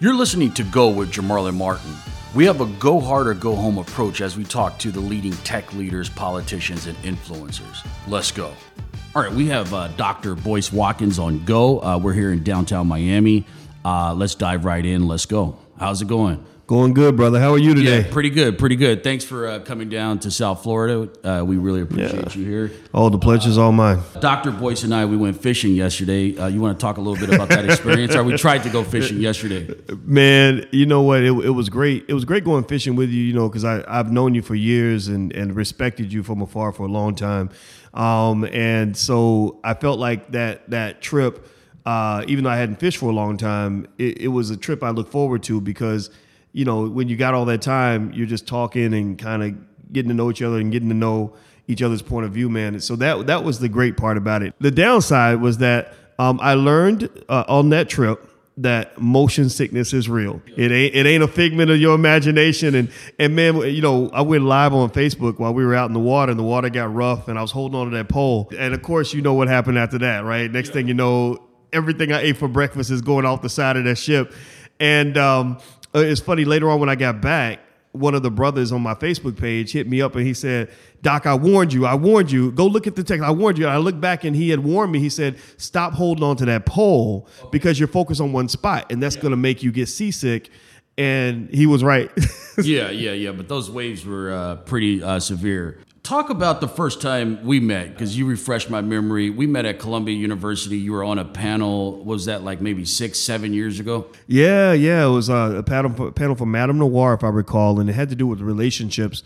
You're listening to Go with Jamarlin Martin. We have a go hard or go home approach as we talk to the leading tech leaders, politicians, and influencers. Let's go. All right, we have uh, Dr. Boyce Watkins on Go. Uh, we're here in downtown Miami. Uh, let's dive right in. Let's go. How's it going? Going good, brother. How are you today? Yeah, pretty good, pretty good. Thanks for uh, coming down to South Florida. Uh, we really appreciate Yeah. you here. All the pleasure's all mine. Dr. Boyce and I, we went fishing yesterday. Uh, you want to talk a little bit about that experience? or we tried to go fishing yesterday. Man, you know what? It, it was great. It was great going fishing with you, you know, because I've known you for years and, and respected you from afar for a long time. Um, and so I felt like that that trip, uh, even though I hadn't fished for a long time, it, it was a trip I look forward to because, you know, when you got all that time, you're just talking and kind of getting to know each other and getting to know each other's point of view, man. So that that was the great part about it. The downside was that um, I learned uh, on that trip that motion sickness is real. It ain't it ain't a figment of your imagination. And and man, you know, I went live on Facebook while we were out in the water, and the water got rough, and I was holding on to that pole. And of course, you know what happened after that, right? Next thing you know, everything I ate for breakfast is going off the side of that ship. And um, uh, it's funny. Later on, when I got back, one of the brothers on my Facebook page hit me up and he said, Doc, I warned you. I warned you. Go look at the text. I warned you. And I looked back and he had warned me. He said, Stop holding on to that pole because you're focused on one spot and that's going to make you get seasick. And he was right. yeah, yeah, yeah. But those waves were uh, pretty uh, severe. Talk about the first time we met, because you refreshed my memory. We met at Columbia University. You were on a panel. Was that like maybe six, seven years ago? yeah, yeah. It was uh, a panel for, panel for MadameNoire, if I recall, and it had to do with relationships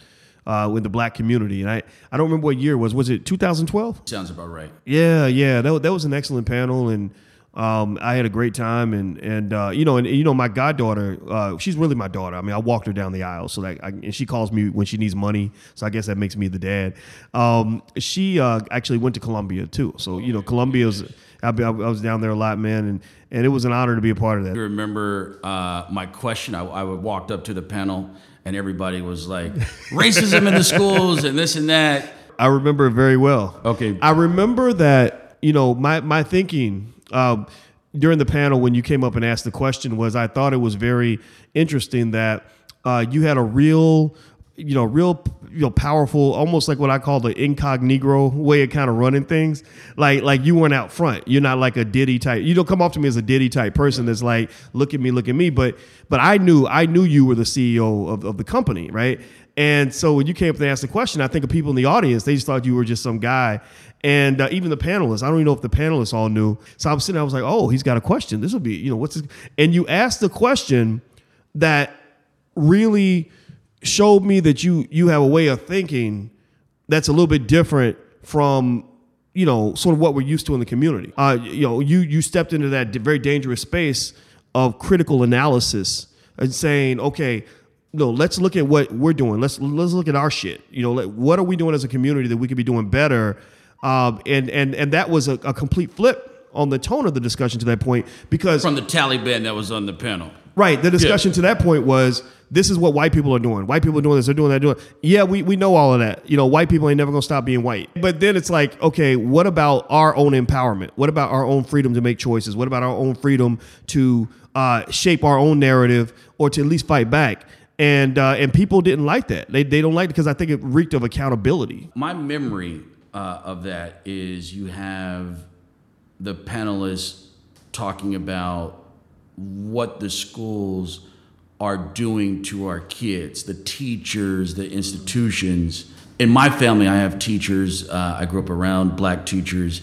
uh, with the black community. And I, I don't remember what year it was. Was it 2012? Sounds about right. Yeah, yeah, that, that was an excellent panel, and um, I had a great time. And and uh, you know, and, you know, my goddaughter, uh, she's really my daughter. I mean, I walked her down the aisle, so like, I, and she calls me when she needs money. So I guess that makes me the dad. Um, she uh, actually went to Columbia too. So you know, Columbia's. I, I was down there a lot, man, and and it was an honor to be a part of that. You remember uh, my question? I, I walked up to the panel, and everybody was like, "Racism in the schools and this and that." I remember it very well. Okay. I remember that, you know, my, my thinking um, during the panel when you came up and asked the question was I thought it was very interesting that uh, you had a real, you know, real, you know, powerful, almost like what I call the incognito way of kind of running things. Like, like you weren't out front. You're not like a Diddy type. You don't come off to me as a Diddy type person that's like, look at me, look at me. But, but I knew, I knew you were the CEO of, of the company, right? And so when you came up and asked the question, I think of people in the audience, they just thought you were just some guy. And uh, even the panelists, I don't even know if the panelists all knew. So I was sitting there, I was like, oh, he's got a question. This will be, you know, what's this? And you asked the question that really showed me that you you have a way of thinking that's a little bit different from you know sort of what we're used to in the community. Uh, you know, you you stepped into that very dangerous space of critical analysis and saying, okay, no, let's look at what we're doing. Let's let's look at our shit. You know, what are we doing as a community that we could be doing better? Um, and and and that was a, a complete flip on the tone of the discussion to that point because From the Taliban that was on the panel. Right. The discussion to that point was this is what white people are doing. White people are doing this, they're doing that, doing. Yeah, we, we know all of that. You know, white people ain't never gonna stop being white. But then it's like, okay, what about our own empowerment? What about our own freedom to make choices? What about our own freedom to uh, shape our own narrative or to at least fight back? And uh, and people didn't like that. They, they don't like it because I think it reeked of accountability. My memory uh, of that is you have the panelists talking about what the schools are doing to our kids, the teachers, the institutions. In my family, I have teachers. Uh, I grew up around black teachers,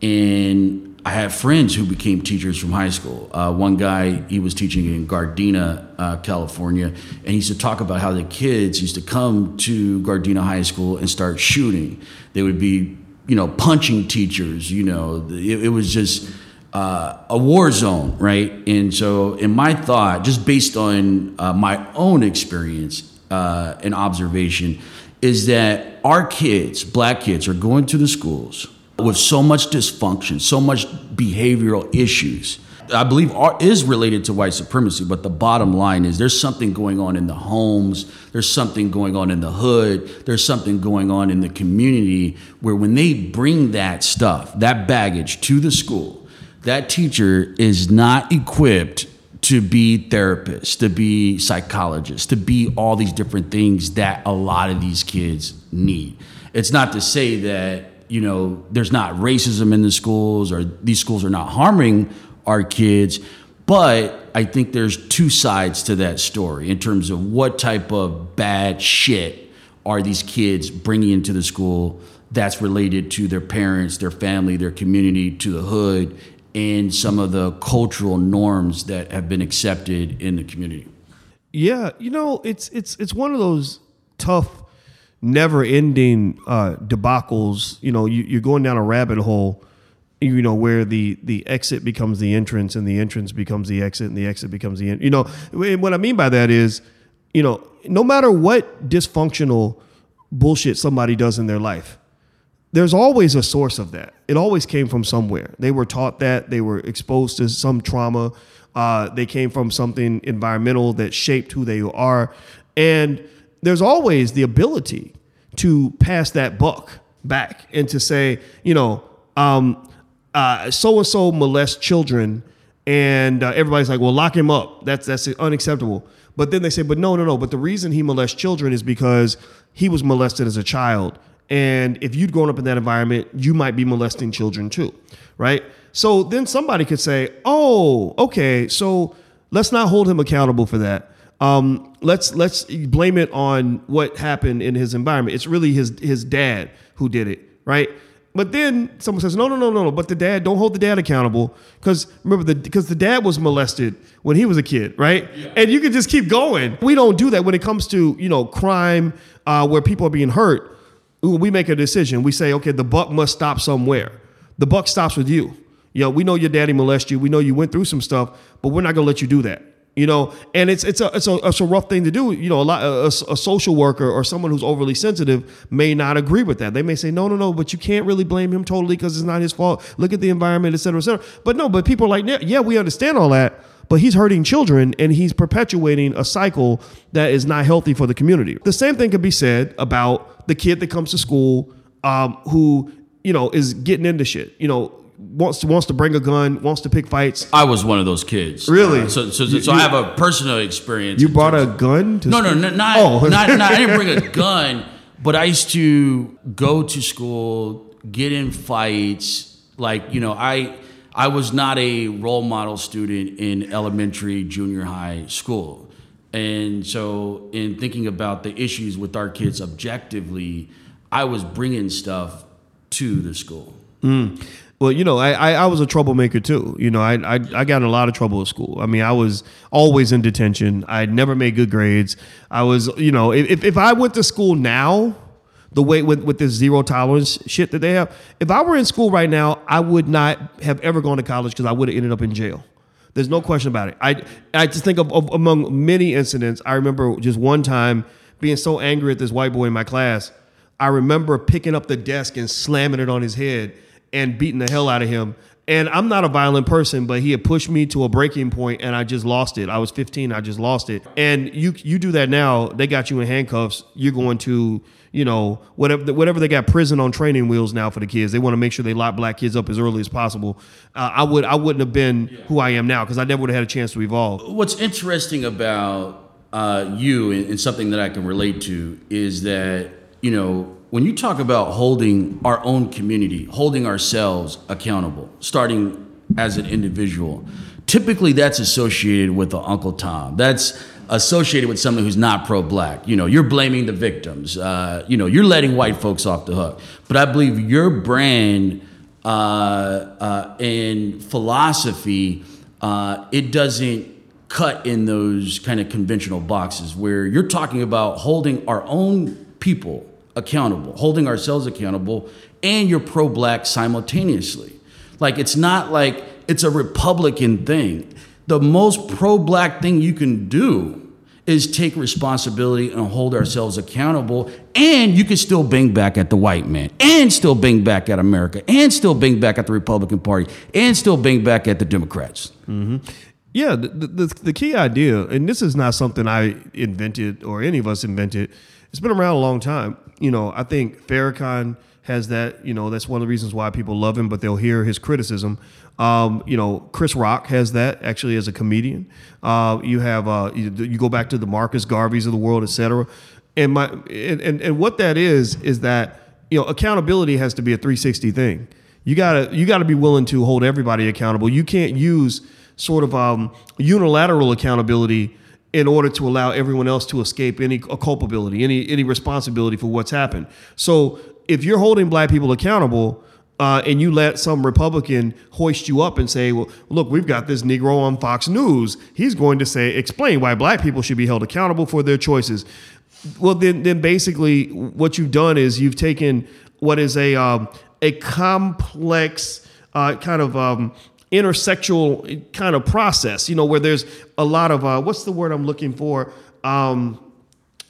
and I have friends who became teachers from high school. Uh, one guy, he was teaching in Gardena, uh, California, and he used to talk about how the kids used to come to Gardena High School and start shooting. They would be, you know, punching teachers. You know, it, it was just uh, a war zone, right? And so, in my thought, just based on uh, my own experience uh, and observation, is that our kids, black kids, are going to the schools with so much dysfunction, so much behavioral issues. I believe art is related to white supremacy, but the bottom line is there's something going on in the homes, there's something going on in the hood, there's something going on in the community where when they bring that stuff, that baggage to the school, that teacher is not equipped to be therapists, to be psychologists, to be all these different things that a lot of these kids need. It's not to say that, you know, there's not racism in the schools or these schools are not harming our kids, but I think there's two sides to that story in terms of what type of bad shit are these kids bringing into the school that's related to their parents, their family, their community, to the hood, and some of the cultural norms that have been accepted in the community. Yeah, you know, it's it's it's one of those tough, never-ending uh, debacles. You know, you, you're going down a rabbit hole. You know where the the exit becomes the entrance, and the entrance becomes the exit, and the exit becomes the end. You know, what I mean by that is, you know, no matter what dysfunctional bullshit somebody does in their life, there's always a source of that. It always came from somewhere. They were taught that. They were exposed to some trauma. Uh, they came from something environmental that shaped who they are. And there's always the ability to pass that buck back and to say, you know, um, so and so molests children, and uh, everybody's like, well, lock him up. That's that's unacceptable. But then they say, but no, no, no. But the reason he molests children is because he was molested as a child and if you'd grown up in that environment, you might be molesting children too, right? So then somebody could say, oh, okay, so let's not hold him accountable for that. Um, let's let's blame it on what happened in his environment. It's really his his dad who did it, right? But then someone says, no, no, no, no, no. But the dad, don't hold the dad accountable because remember the because the dad was molested when he was a kid, right? Yeah. And you can just keep going. We don't do that when it comes to you know crime uh, where people are being hurt we make a decision. We say, okay, the buck must stop somewhere. The buck stops with you. You know, we know your daddy molested you. We know you went through some stuff, but we're not gonna let you do that. You know, and it's it's a it's a it's a rough thing to do. You know, a lot a, a social worker or someone who's overly sensitive may not agree with that. They may say, no, no, no, but you can't really blame him totally because it's not his fault. Look at the environment, et cetera, et cetera. But no, but people are like, yeah, we understand all that but he's hurting children and he's perpetuating a cycle that is not healthy for the community. The same thing could be said about the kid that comes to school um, who, you know, is getting into shit. You know, wants to wants to bring a gun, wants to pick fights. I was one of those kids. Really? Uh, so so, so, so you, I have a personal experience. You brought a gun? no, no, no, not, oh. not, not. I didn't bring a gun, but I used to go to school, get in fights. Like you know, I I was not a role model student in elementary, junior high school. And so, in thinking about the issues with our kids objectively, I was bringing stuff to the school. Mm. Well, you know, I, I, I, was a troublemaker too. You know, I, I, I got in a lot of trouble at school. I mean, I was always in detention. I never made good grades. I was, you know, if, if I went to school now, the way with, with this zero tolerance shit that they have. If I were in school right now, I would not have ever gone to college because I would have ended up in jail. There's no question about it. I I just think of, of, among many incidents. I remember just one time being so angry at this white boy in my class. I remember picking up the desk and slamming it on his head and beating the hell out of him. And I'm not a violent person, but he had pushed me to a breaking point and I just lost it. I was 15, I just lost it. And you you do that now, they got you in handcuffs. You're going to you know, whatever whatever they got prison on training wheels now for the kids. They want to make sure they lock black kids up as early as possible. Uh, I would I wouldn't have been who I am now because I never would have had a chance to evolve. What's interesting about uh, you and, and something that I can relate to is that you know when you talk about holding our own community, holding ourselves accountable, starting as an individual, typically that's associated with the Uncle Tom. That's associated with someone who's not pro-black. You know, you're blaming the victims. Uh, you know, you're letting white folks off the hook. But I believe your brand uh, uh, and philosophy, uh, it doesn't cut in those kind of conventional boxes where you're talking about holding our own people accountable, holding ourselves accountable, and you're pro-black simultaneously. Like it's not like it's a Republican thing the most pro black thing you can do is take responsibility and hold ourselves accountable. And you can still bang back at the white man, and still bang back at America, and still bang back at the Republican Party, and still bang back at the Democrats. Mm-hmm. Yeah, the, the, the key idea, and this is not something I invented or any of us invented. It's been around a long time. You know, I think Farrakhan has that. You know, that's one of the reasons why people love him, but they'll hear his criticism. Um, you know, Chris Rock has that actually as a comedian. Uh, you have uh, you, you go back to the Marcus Garveys of the world, et cetera. And my and, and and what that is is that you know accountability has to be a 360 thing. You gotta you gotta be willing to hold everybody accountable. You can't use sort of um, unilateral accountability in order to allow everyone else to escape any culpability, any any responsibility for what's happened. So if you're holding black people accountable, uh, and you let some Republican hoist you up and say, "Well, look, we've got this Negro on Fox News. He's going to say explain why black people should be held accountable for their choices." Well, then, then basically, what you've done is you've taken what is a um, a complex uh, kind of um, intersexual kind of process, you know, where there's a lot of uh, what's the word I'm looking for? Um,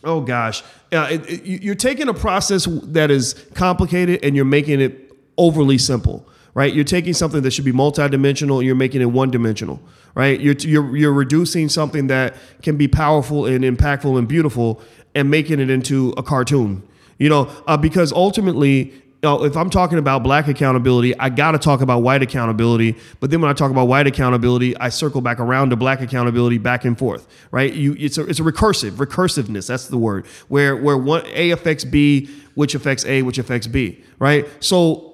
oh gosh, uh, it, it, you're taking a process that is complicated and you're making it overly simple. Right, you're taking something that should be multidimensional and you're making it one-dimensional. Right, you're you're you're reducing something that can be powerful and impactful and beautiful and making it into a cartoon. You know, uh, because ultimately know, if I'm talking about black accountability, I got to talk about white accountability. But then when I talk about white accountability, I circle back around to black accountability back and forth, right? You, it's a, it's a recursive, recursiveness. That's the word where, where one A affects B, which affects A, which affects B, right? So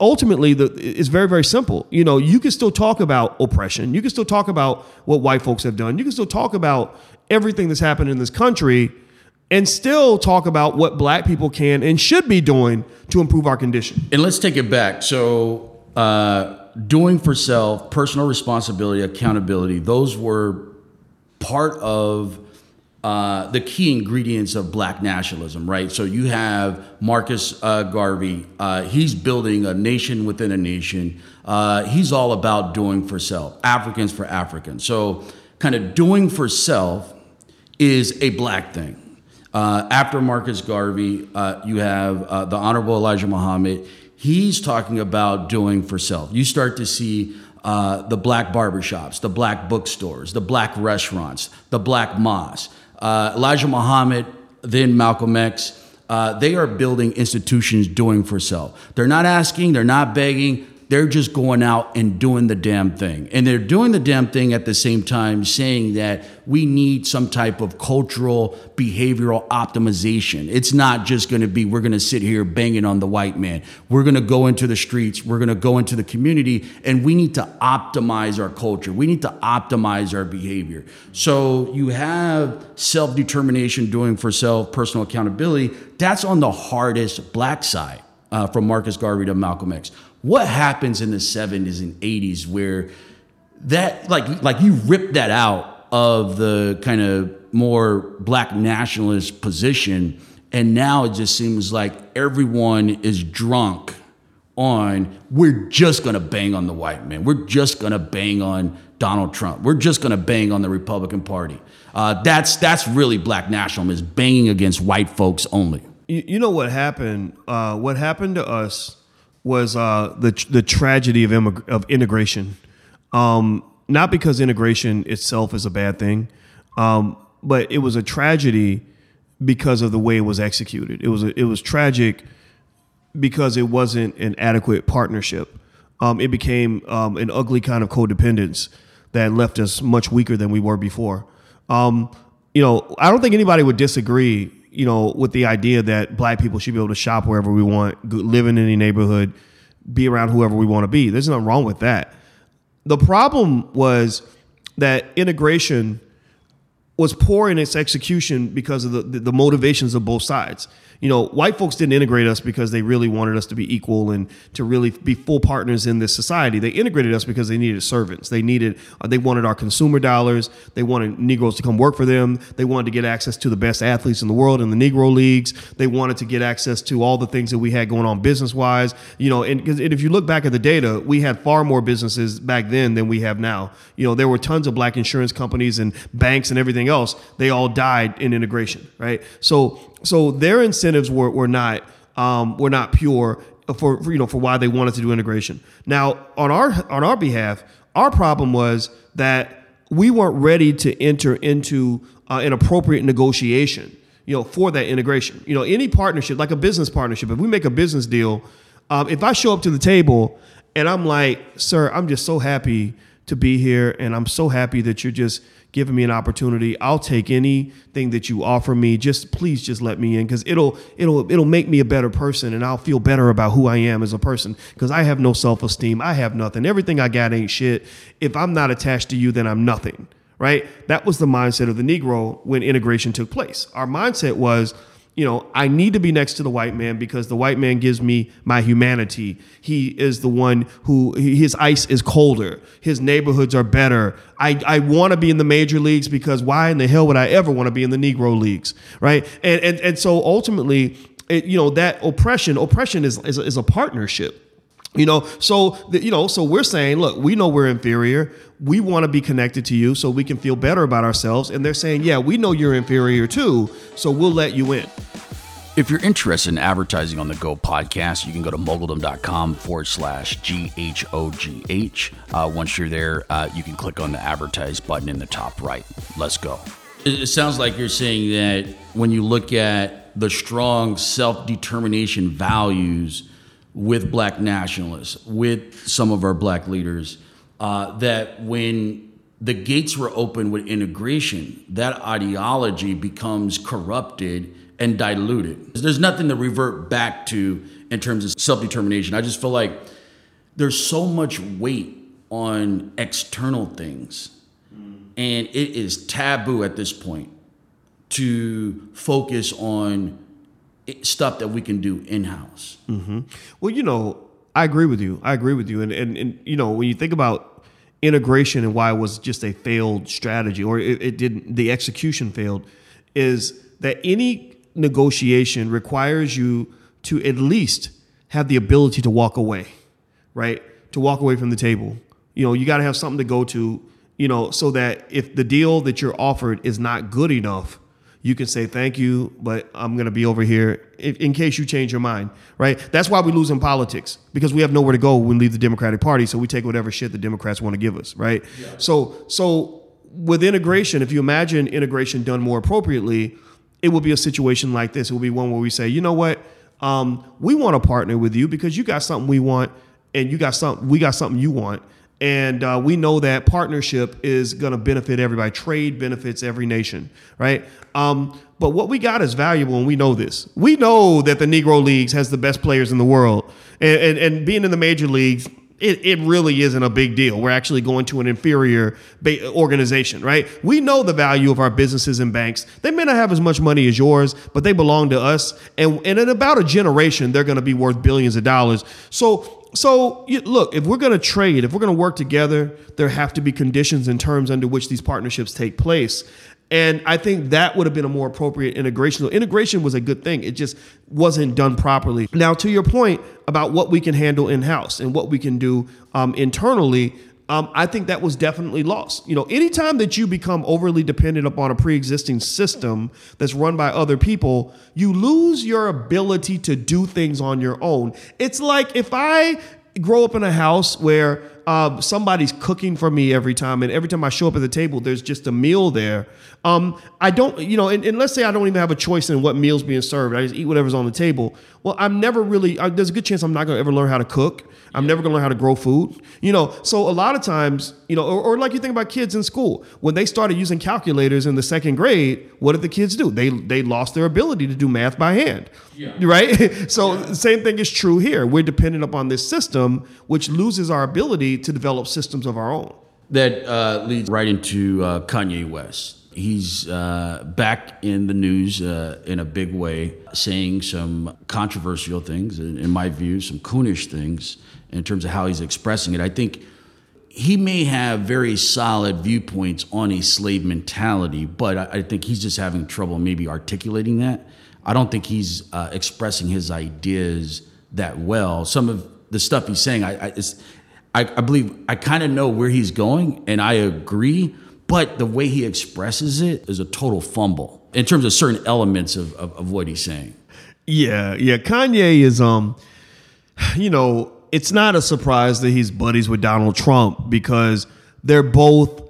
ultimately the, it's very very simple you know you can still talk about oppression you can still talk about what white folks have done you can still talk about everything that's happened in this country and still talk about what black people can and should be doing to improve our condition. And let's take it back. So, uh, doing for self, personal responsibility, accountability, those were part of uh, the key ingredients of black nationalism, right? So you have Marcus uh, Garvey. Uh, he's building a nation within a nation. Uh, he's all about doing for self, Africans for Africans. So, kind of doing for self is a black thing. Uh, after Marcus Garvey, uh, you have uh, the Honorable Elijah Muhammad. He's talking about doing for self. You start to see uh, the black barbershops, the black bookstores, the black restaurants, the black mosques. Uh, Elijah Muhammad, then Malcolm X, uh, they are building institutions doing for self. They're not asking, they're not begging, they're just going out and doing the damn thing. And they're doing the damn thing at the same time saying that we need some type of cultural behavioral optimization. It's not just going to be we're going to sit here banging on the white man. We're going to go into the streets, we're going to go into the community and we need to optimize our culture. We need to optimize our behavior. So you have self-determination doing for self, personal accountability. That's on the hardest black side. Uh, from Marcus Garvey to Malcolm X what happens in the 70s and 80s where that like like you rip that out of the kind of more black nationalist position and now it just seems like everyone is drunk on we're just going to bang on the white man. We're just going to bang on donald trump. We're just going to bang on the republican party. Uh, that's that's really black nationalism is banging against white folks only. You, you know what happened? Uh, what happened to us was uh, the the tragedy of immig- of integration. Um, not because integration itself is a bad thing, um, but it was a tragedy because of the way it was executed. It was a, it was tragic because it wasn't an adequate partnership. Um, it became um, an ugly kind of codependence that left us much weaker than we were before. Um, you know, I don't think anybody would disagree you know, with the idea that black people should be able to shop wherever we want, live in any neighborhood, be around whoever we want to be. There's nothing wrong with that. The problem was that integration was poor in its execution because of the, the, the motivations of both sides you know, white folks didn't integrate us because they really wanted us to be equal and to really be full partners in this society. They integrated us because they needed servants. They needed, uh, they wanted our consumer dollars. They wanted Negroes to come work for them. They wanted to get access to the best athletes in the world in the Negro leagues. They wanted to get access to all the things that we had going on business wise. You know, and, and if you look back at the data, we had far more businesses back then than we have now. You know, there were tons of black insurance companies and banks and everything else. They all died in integration, right? So so their incentives were, were not um, were not pure for, for you know for why they wanted to do integration. Now on our on our behalf, our problem was that we weren't ready to enter into uh, an appropriate negotiation you know, for that integration. You know, any partnership, like a business partnership, if we make a business deal, um, if I show up to the table and I'm like, sir, I'm just so happy to be here and I'm so happy that you're just giving me an opportunity. I'll take anything that you offer me. Just please just let me in cuz it'll it'll it'll make me a better person and I'll feel better about who I am as a person cuz I have no self-esteem. I have nothing. Everything I got ain't shit. If I'm not attached to you, then I'm nothing. Right? That was the mindset of the Negro when integration took place. Our mindset was you know, I need to be next to the white man because the white man gives me my humanity. He is the one who his ice is colder. His neighborhoods are better. I, I want to be in the major leagues because why in the hell would I ever want to be in the Negro leagues, right? And and and so ultimately, it, you know, that oppression oppression is is a, is a partnership. You know, so the, you know, so we're saying, look, we know we're inferior. We want to be connected to you so we can feel better about ourselves. And they're saying, yeah, we know you're inferior too, so we'll let you in. If you're interested in advertising on the Go podcast, you can go to moguldom.com forward slash G H O G H. Uh, once you're there, uh, you can click on the advertise button in the top right. Let's go. It sounds like you're saying that when you look at the strong self determination values with black nationalists, with some of our black leaders, uh, that when the gates were open with integration, that ideology becomes corrupted and dilute it. There's nothing to revert back to in terms of self determination. I just feel like there's so much weight on external things, and it is taboo at this point to focus on stuff that we can do in house. Mm-hmm. Well, you know, I agree with you. I agree with you. And, and, and, you know, when you think about integration and why it was just a failed strategy or it, it didn't, the execution failed, is that any negotiation requires you to at least have the ability to walk away, right? To walk away from the table. You know, you got to have something to go to, you know, so that if the deal that you're offered is not good enough, you can say thank you, but I'm going to be over here in, in, case you change your mind, right? That's why we lose in politics because we have nowhere to go when we leave the Democratic Party, so we take whatever shit the Democrats want to give us, right? Yeah. So, so with integration, if you imagine integration done more appropriately, it will be a situation like this. It will be one where we say, you know what, um, we want to partner with you because you got something we want, and you got something we got something you want and uh, we know that partnership is going to benefit everybody. Trade benefits every nation, right? Um, but what we got is valuable, and we know this. We know that the Negro Leagues has the best players in the world, and, and, and being in the major leagues, it, it really isn't a big deal. We're actually going to an inferior ba- organization, right? We know the value of our businesses and banks. They may not have as much money as yours, but they belong to us. And, and in about a generation, they're going to be worth billions of dollars. So so you, look, if we're going to trade, if we're going to work together, there have to be conditions and terms under which these partnerships take place. And I think that would have been a more appropriate integration. So integration was a good thing. It just wasn't done properly. Now, to your point about what we can handle in house and what we can do um, internally, um, I think that was definitely lost. You know, anytime that you become overly dependent upon a pre-existing system that's run by other people, you lose your ability to do things on your own. It's like if I grow up in a house where uh, somebody's cooking for me every time, and every time I show up at the table, there's just a meal there. Um, I don't, you know, and, and, let's say I don't even have a choice in what meal's being served. I just eat whatever's on the table. Well, I'm never really. I, there's a good chance I'm not going to ever learn how to cook. I'm never going to learn how to grow food. You know, so a lot of times, you know, or, or, like you think about kids in school when they started using calculators in the second grade. What did the kids do? They they lost their ability to do math by hand. Yeah. Right. so yeah. same thing is true here. We're dependent upon this system, which loses our ability to develop systems of our own. That uh, leads right into uh, Kanye West. He's uh, back in the news uh, in a big way, saying some controversial things, in my view, some coonish things in terms of how he's expressing it. I think he may have very solid viewpoints on a slave mentality, but I, think he's just having trouble maybe articulating that. I don't think he's uh, expressing his ideas that well. Some of the stuff he's saying, I, I, I, I believe I kind of know where he's going, and I agree. But the way he expresses it is a total fumble in terms of certain elements of, of, of what he's saying. Yeah, yeah. Kanye is, um, you know, it's not a surprise that he's buddies with Donald Trump because they're both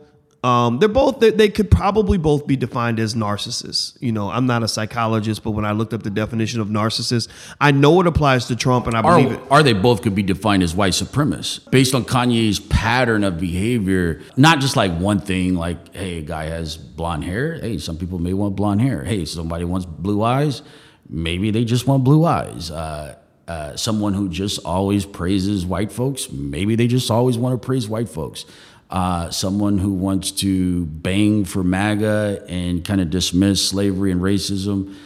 Um, they're both they, they could probably both be defined as narcissists. You know, I'm not a psychologist, but when I looked up the definition of narcissist, I know it applies to Trump, and I believe it. Are they both could be defined as white supremacists based on Kanye's pattern of behavior. Not just like one thing, like, hey, a guy has blonde hair. Hey, some people may want blonde hair. Hey, somebody wants blue eyes. Maybe they just want blue eyes. Uh, uh, someone who just always praises white folks. Maybe they just always want to praise white folks. Uh, someone who wants to bang for MAGA and kind of dismiss slavery and racism.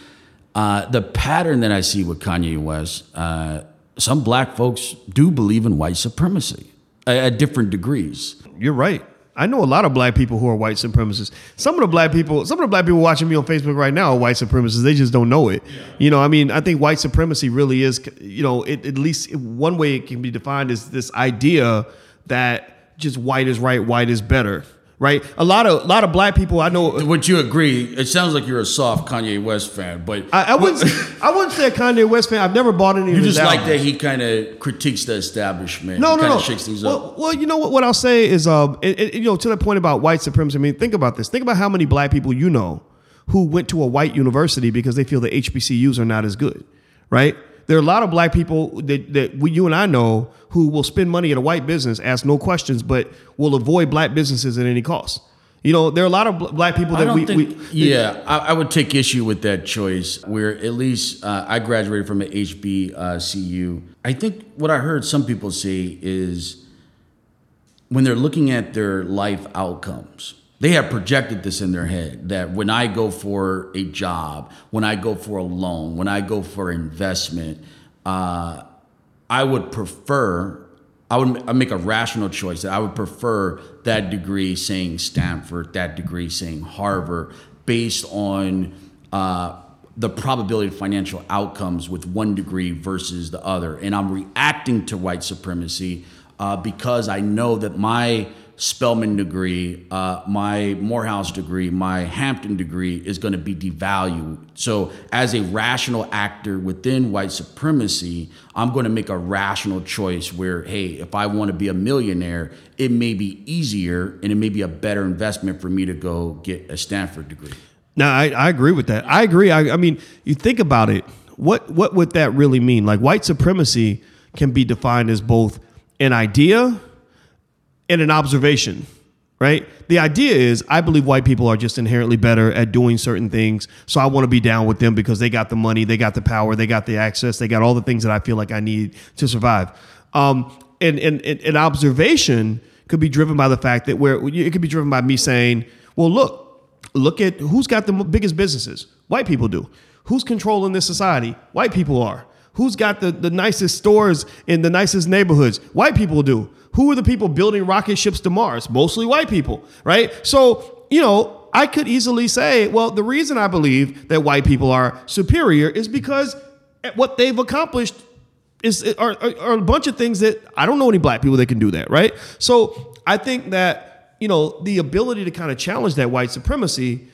Uh, the pattern that I see with Kanye West, uh, some black folks do believe in white supremacy at, different degrees. You're right. I know a lot of black people who are white supremacists. Some of the black people, some of the black people watching me on Facebook right now are white supremacists. They just don't know it. You know, I mean, I think white supremacy really is, you know, it, at least one way it can be defined is this idea that just white is right, white is better, right? A lot of a lot of black people I know. Would you agree? It sounds like you're a soft Kanye West fan, but I, I wouldn't. I wouldn't say a Kanye West fan. I've never bought any. you of his just like albums. that he kind of critiques the establishment. No, he no, no. shakes things well, up. well, you know what? What I'll say is, um, it, it- you know, to the point about white supremacy. I mean, think about this. Think about how many black people you know who went to a white university because they feel the HBCUs are not as good, right? There are a lot of black people that, that we, you and I know who will spend money at a white business, ask no questions, but will avoid black businesses at any cost. You know, there are a lot of black people that we, think, we yeah, I, I would take issue with that choice. Where at least uh, I graduated from an HBCU. I think what I heard some people say is when they're looking at their life outcomes, they have projected this in their head that when I go for a job, when I go for a loan, when I go for investment, uh, I would prefer, I would I'd make a rational choice that I would prefer that degree saying Stanford, that degree saying Harvard, based on uh, the probability of financial outcomes with one degree versus the other. And I'm reacting to white supremacy uh, because I know that my Spelman degree, uh, my Morehouse degree, my Hampton degree is going to be devalued. So, as a rational actor within white supremacy, I'm going to make a rational choice where, hey, if I want to be a millionaire, it may be easier and it may be a better investment for me to go get a Stanford degree. Now, I, I agree with that. I agree. I, I mean, you think about it. What what would that really mean? Like white supremacy can be defined as both an idea and an observation, right? The idea is I believe white people are just inherently better at doing certain things, so I want to be down with them because they got the money, they got the power, they got the access, they got all the things that I feel like I need to survive. Um, and, and, and an observation could be driven by the fact that where it could be driven by me saying, well, look, look at who's got the biggest businesses. White people do. Who's controlling this society? White people are. Who's got the, the nicest stores in the nicest neighborhoods? White people do. Who are the people building rocket ships to Mars? Mostly white people, right? So, you know, I could easily say, well, the reason I believe that white people are superior is because what they've accomplished is are, are, are a bunch of things that I don't know any black people that can do that, right? So I think that you know the ability to kind of challenge that white supremacy.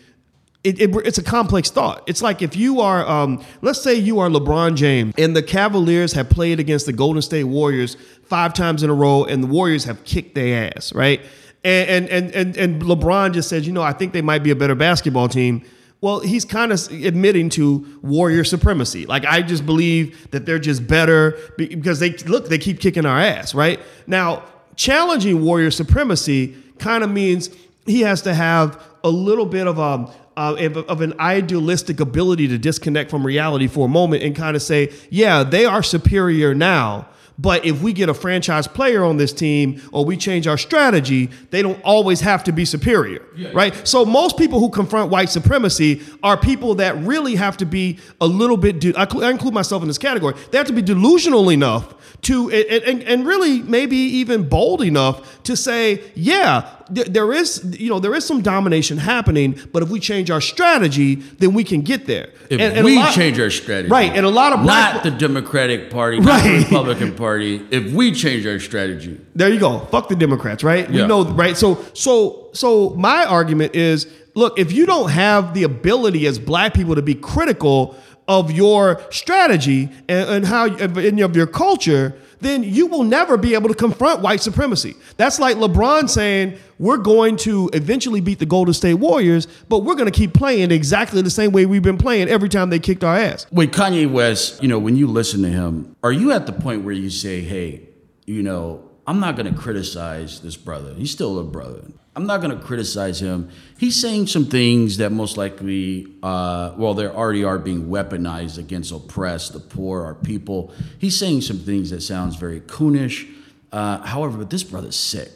It, it, it's a complex thought. It's like if you are, um, let's say you are LeBron James, and the Cavaliers have played against the Golden State Warriors five times in a row, and the Warriors have kicked their ass, right? And and and and LeBron just says, you know, I think they might be a better basketball team. Well, he's kind of admitting to warrior supremacy. Like I just believe that they're just better because they look they keep kicking our ass, right? Now, challenging warrior supremacy kind of means he has to have a little bit of a uh, of, an idealistic ability to disconnect from reality for a moment and kind of say, yeah, they are superior now. But if we get a franchise player on this team or we change our strategy, they don't always have to be superior, right? So most people who confront white supremacy are people that really have to be a little bit. De- I include myself in this category. They have to be delusional enough to and, and, and really maybe even bold enough to say, yeah, th- there is you know there is some domination happening, but if we change our strategy, then we can get there. If And- and we lot- change our strategy, right? And a lot of black not the Democratic Party, not the Right. Republican Party. If we change our strategy, There you go. Fuck the Democrats, right? We Yeah. know, right? So, so, so my argument is, look, if you don't have the ability as black people to be critical of your strategy and, and how and of your culture, then you will never be able to confront white supremacy. That's like LeBron saying, we're going to eventually beat the Golden State Warriors, but we're going to keep playing exactly the same way we've been playing every time they kicked our ass. With Kanye West, you know, when you listen to him, are you at the point where you say, hey, you know, I'm not going to criticize this brother. He's still a brother. I'm not going to criticize him. He's saying some things that most likely, uh, well, they already are being weaponized against oppressed, the poor, our people. He's saying some things that sounds very coonish. Uh, however, but this brother's sick.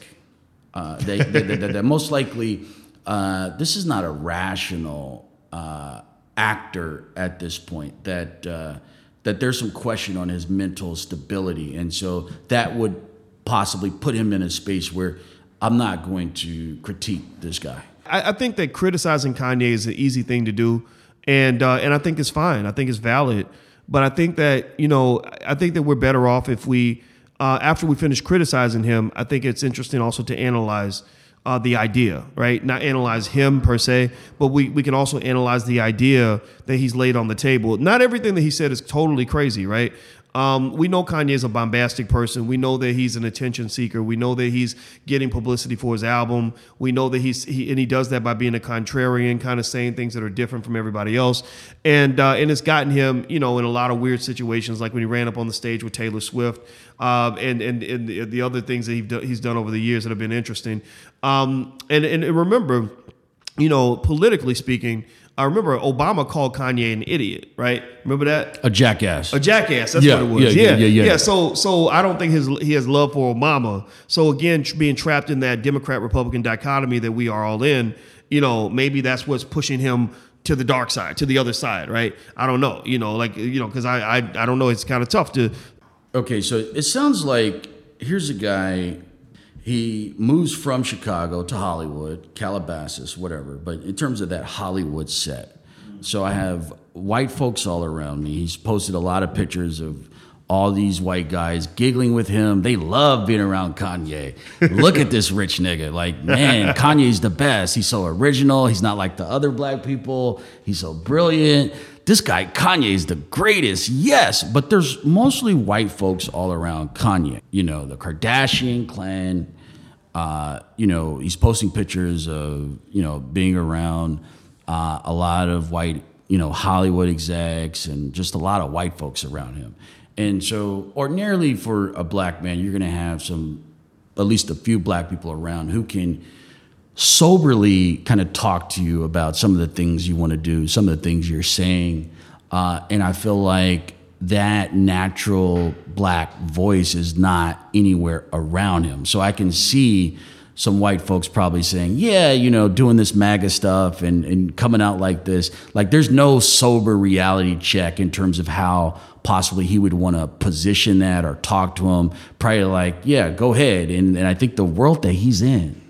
Uh, they, they, they, most likely, uh, this is not a rational uh, actor at this point. That uh, that there's some question on his mental stability, and so that would possibly put him in a space where I'm not going to critique this guy. I, I think that criticizing Kanye is an easy thing to do, and uh, and I think it's fine. I think it's valid, but I think that you know I think that we're better off if we uh, after we finish criticizing him. I think it's interesting also to analyze. Uh, the idea, right? Not analyze him per se, but we, we can also analyze the idea that he's laid on the table. Not everything that he said is totally crazy, right? Um, we know Kanye is a bombastic person. We know that he's an attention seeker. We know that he's getting publicity for his album. We know that he's he, and he does that by being a contrarian, kind of saying things that are different from everybody else. And uh, and it's gotten him, you know, in a lot of weird situations, like when he ran up on the stage with Taylor Swift, uh, and, and and the other things that he's done over the years that have been interesting. Um, and and remember, you know, politically speaking. I remember Obama called Kanye an idiot, right? Remember that? A jackass. A jackass. That's yeah, what it was. Yeah, yeah, yeah, yeah. yeah. So, so I don't think his he has love for Obama. So again, being trapped in that Democrat Republican dichotomy that we are all in, you know, maybe that's what's pushing him to the dark side, to the other side, right? I don't know. You know, like you know, because I, I I don't know. It's kind of tough to. Okay, so it sounds like here's a guy he moves from Chicago to Hollywood, Calabasas, whatever. But in terms of that Hollywood set, so I have white folks all around me. He's posted a lot of pictures of all these white guys giggling with him. They love being around Kanye. Look at this rich nigga. Like, man, Kanye's the best. He's so original. He's not like the other black people. He's so brilliant. This guy, Kanye is the greatest. Yes, but there's mostly white folks all around Kanye. You know, the Kardashian clan. Uh, you know, he's posting pictures of, you know, being around uh, a lot of white, you know, Hollywood execs and just a lot of white folks around him. And so, ordinarily, for a black man, you're going to have some, at least a few black people around who can soberly kind of talk to you about some of the things you want to do, some of the things you're saying. Uh, and I feel like that natural black voice is not anywhere around him. So I can see some white folks probably saying, yeah, you know, doing this MAGA stuff and, and coming out like this. Like, there's no sober reality check in terms of how possibly he would want to position that or talk to him. Probably like, yeah, go ahead. And, and I think the world that he's in,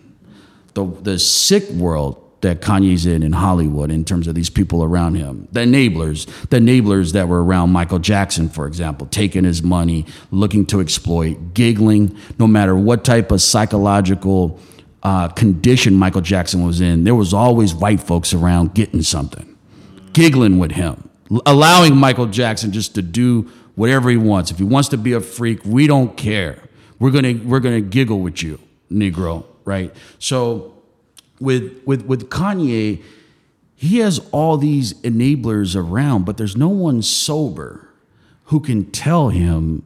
the, the sick world that Kanye's in in Hollywood in terms of these people around him. The enablers, the enablers that were around Michael Jackson, for example, taking his money, looking to exploit, giggling, no matter what type of psychological uh, condition Michael Jackson was in, there was always white folks around getting something, giggling with him, allowing Michael Jackson just to do whatever he wants. If he wants to be a freak, we don't care. We're gonna we're gonna giggle with you, Negro, right? So with with with Kanye, he has all these enablers around, but there's no one sober who can tell him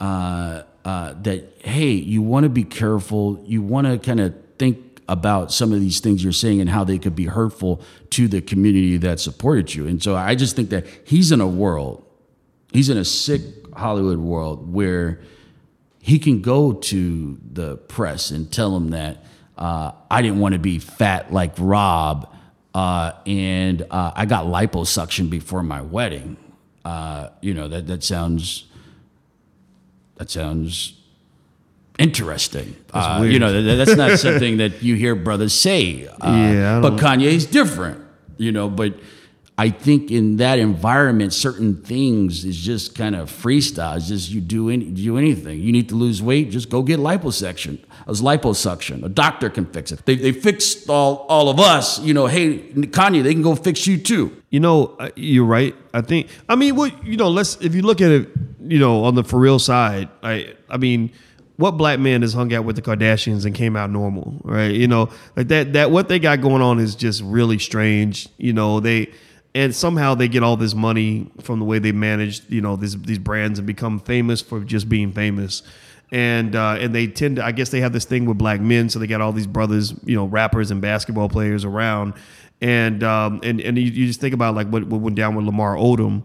uh, uh, that hey, you want to be careful. You want to kind of think about some of these things you're saying and how they could be hurtful to the community that supported you. And so I just think that he's in a world, he's in a sick Hollywood world where he can go to the press and tell them that uh, I didn't want to be fat like Rob, uh, and uh, I got liposuction before my wedding. Uh, you know that that sounds that sounds interesting. Uh, you know that, that's not something that you hear brothers say. Uh, yeah, but Kanye's different. You know, but I think in that environment, certain things is just kind of freestyle. It's just you do any, do anything. You need to lose weight, just go get liposuction. As liposuction, a doctor can fix it. They, they fixed all all of us. You know, hey Kanye, they can go fix you too. You know, uh, you're right. I think. I mean, what you know, let's if you look at it, you know, on the for real side, I I mean, what black man has hung out with the Kardashians and came out normal, right? You know, like that that what they got going on is just really strange. You know, they and somehow they get all this money from the way they manage, you know, these these brands and become famous for just being famous. And uh, and they tend to, I guess they have this thing with black men, so they got all these brothers, you know, rappers and basketball players around, and um, and and you, you just think about like what, what went down with Lamar Odom.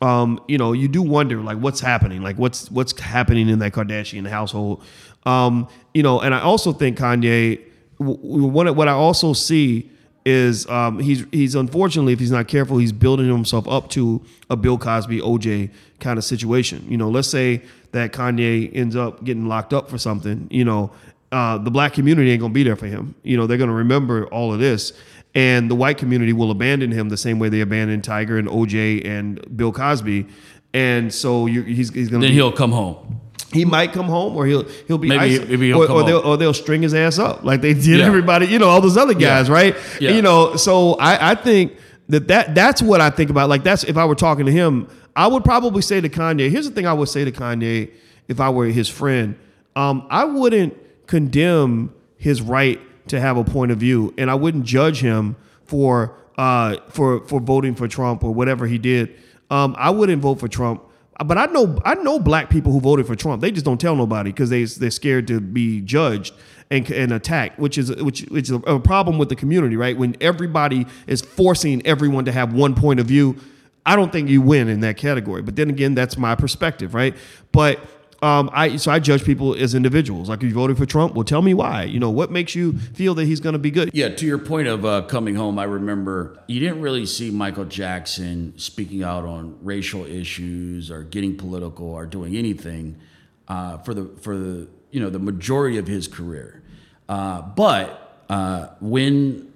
Um, you know, you do wonder like what's happening, like what's what's happening in that Kardashian household. Um, you know, and I also think Kanye. What what I also see is um, he's he's unfortunately, if he's not careful, he's building himself up to a Bill Cosby, OJ kind of situation. You know, let's say that Kanye ends up getting locked up for something. You know, uh, the black community ain't gonna be there for him. You know, they're gonna remember all of this, and the white community will abandon him the same way they abandoned Tiger and OJ and Bill Cosby. And so he's he's gonna then be, he'll come home he might come home or he'll he'll be maybe, maybe he'll or, or they'll or they'll string his ass up like they did Yeah. everybody you know all those other guys Yeah. right Yeah. you know so I I think that that that's what I think about like that's if I were talking to him I would probably say to Kanye here's the thing I would say to Kanye if I were his friend um I wouldn't condemn his right to have a point of view and I wouldn't judge him for uh for for voting for Trump or whatever he did um I wouldn't vote for Trump but I know I know black people who voted for Trump. They just don't tell nobody because they they're scared to be judged and, and attacked, which is which which is a problem with the community, right? When everybody is forcing everyone to have one point of view, I don't think you win in that category. But then again, that's my perspective, right? But um, I so I judge people as individuals. Like if you voted for Trump, well, tell me why. You know, what makes you feel that he's going to be good? Yeah, to your point of uh, coming home, I remember you didn't really see Michael Jackson speaking out on racial issues or getting political or doing anything uh, for the for the you know the majority of his career. Uh, but uh, when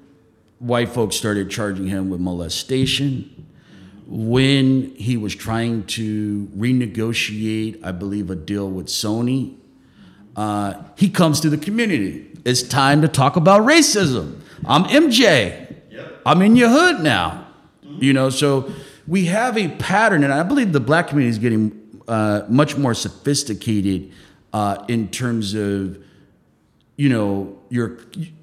white folks started charging him with molestation, when he was trying to renegotiate, I believe, a deal with Sony, uh, he comes to the community. It's time to talk about racism. I'm MJ. I'm in your hood now. You know, so we have a pattern, and I believe the black community is getting uh, much more sophisticated uh, in terms of, you know, your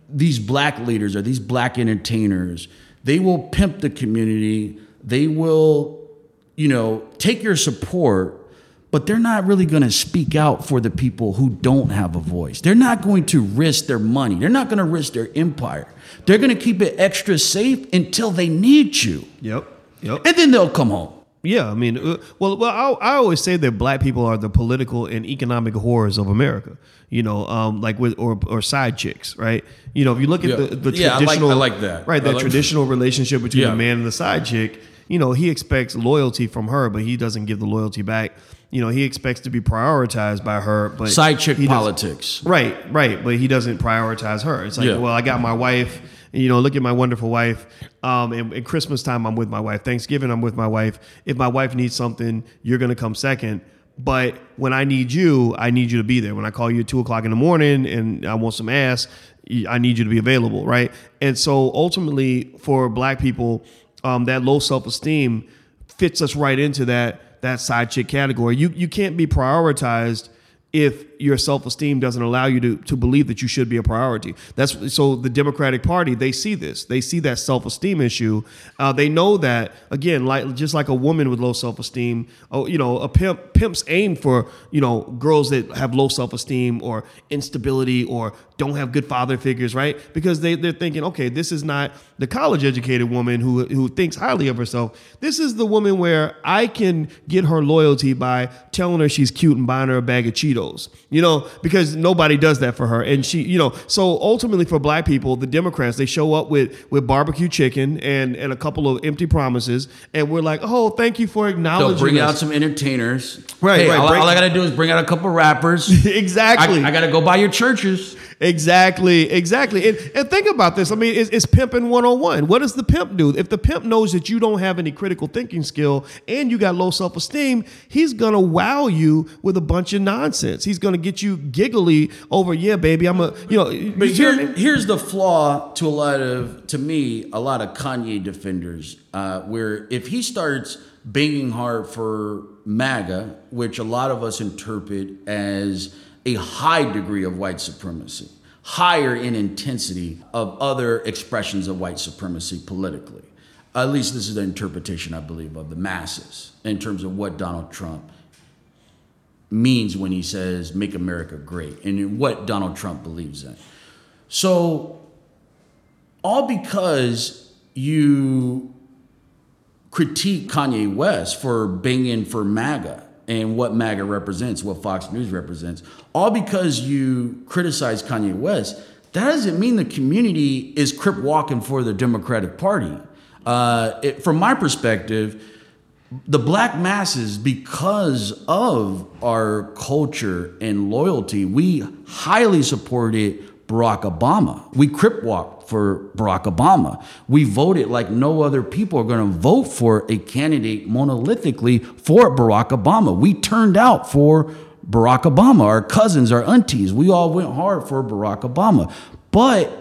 these black leaders or these black entertainers. They will pimp the community. They will, you know, take your support but they're not really going to speak out for the people who don't have a voice. They're not going to risk their money. They're not going to risk their empire. They're going to keep it extra safe until they need you. Yep. Yep. And then they'll come home. Yeah, I mean, uh, well, well, I, I always say that black people are the political and economic horrors of America. You know, um, like with or or side chicks, right? You know, if you look at Yeah. the, the Yeah, I like- traditional, I like that. right? That like- traditional relationship between Yeah. the man and the side chick. You know, he expects loyalty from her, but he doesn't give the loyalty back. You know, he expects to be prioritized by her, but Side chick politics. Right, right, but he doesn't prioritize her. It's like, Yeah. well, I got my wife. You know, look at my wonderful wife. Um, and, and Christmas time, I'm with my wife. Thanksgiving, I'm with my wife. If my wife needs something, you're gonna come second. But when I need you, I need you to be there. When I call you at two o'clock in the morning and I want some ass, I need you to be available, right? And so ultimately, for black people, um, that low self esteem fits us right into that that side chick category. You you can't be prioritized if your self-esteem doesn't allow you to, to believe that you should be a priority. That's so the democratic party they see this. They see that self-esteem issue. Uh, they know that again like just like a woman with low self-esteem oh you know a pimp pimps aim for you know girls that have low self-esteem or instability or don't have good father figures right? Because they, they're thinking okay this is not the college educated woman who, who thinks highly of herself this is the woman where i can get her loyalty by telling her she's cute and buying her a bag of cheetos you know because nobody does that for her and she you know so ultimately for black people the democrats they show up with with barbecue chicken and and a couple of empty promises and we're like oh thank you for acknowledging They'll bring us. out some entertainers. Right, Hey, right, All, all I got to do is bring out a couple rappers. exactly I, I got to go by your churches. Exactly, exactly. And, and think about this. I mean, it's, it's pimping 101. What does the pimp do? If the pimp knows that you don't have any critical thinking skill and you got low self esteem, he's going to wow you with a bunch of nonsense. He's going to get you giggly over, yeah, baby, I'm a, you know. But you see what I mean? here's the flaw to a lot of, to me, a lot of Kanye defenders, uh, where if he starts banging hard for MAGA, which a lot of us interpret as a high degree of white supremacy, higher in intensity of other expressions of white supremacy politically. At least this is the interpretation, I believe, of the masses in terms of what Donald Trump means when he says make America great and what Donald Trump believes in. So, all because you critique Kanye West for banging for MAGA and what MAGA represents, what Fox News represents, all because you criticize Kanye West, that doesn't mean the community is crip walking for the Democratic Party. Uh, it, from my perspective, the black masses, because of our culture and loyalty, we highly supported Barack Obama. We crip walked for Barack Obama. We voted like no other people are going to vote for a candidate monolithically for Barack Obama. We turned out for Barack Obama. Our cousins, our aunties, we all went hard for Barack Obama. But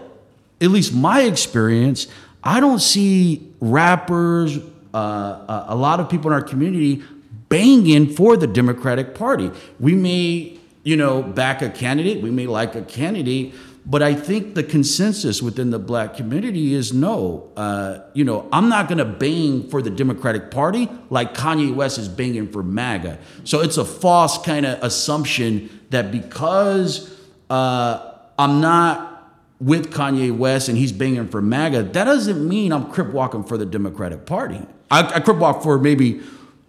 at least my experience, I don't see rappers, uh, a lot of people in our community banging for the Democratic Party. We may, you know, back a candidate, we may like a candidate, but I think the consensus within the black community is no. Uh, you know, I'm not going to bang for the Democratic Party like Kanye West is banging for MAGA. So it's a false kind of assumption that because uh, I'm not with Kanye West and he's banging for MAGA, that doesn't mean I'm crip walking for the Democratic Party. I, I crip walk for maybe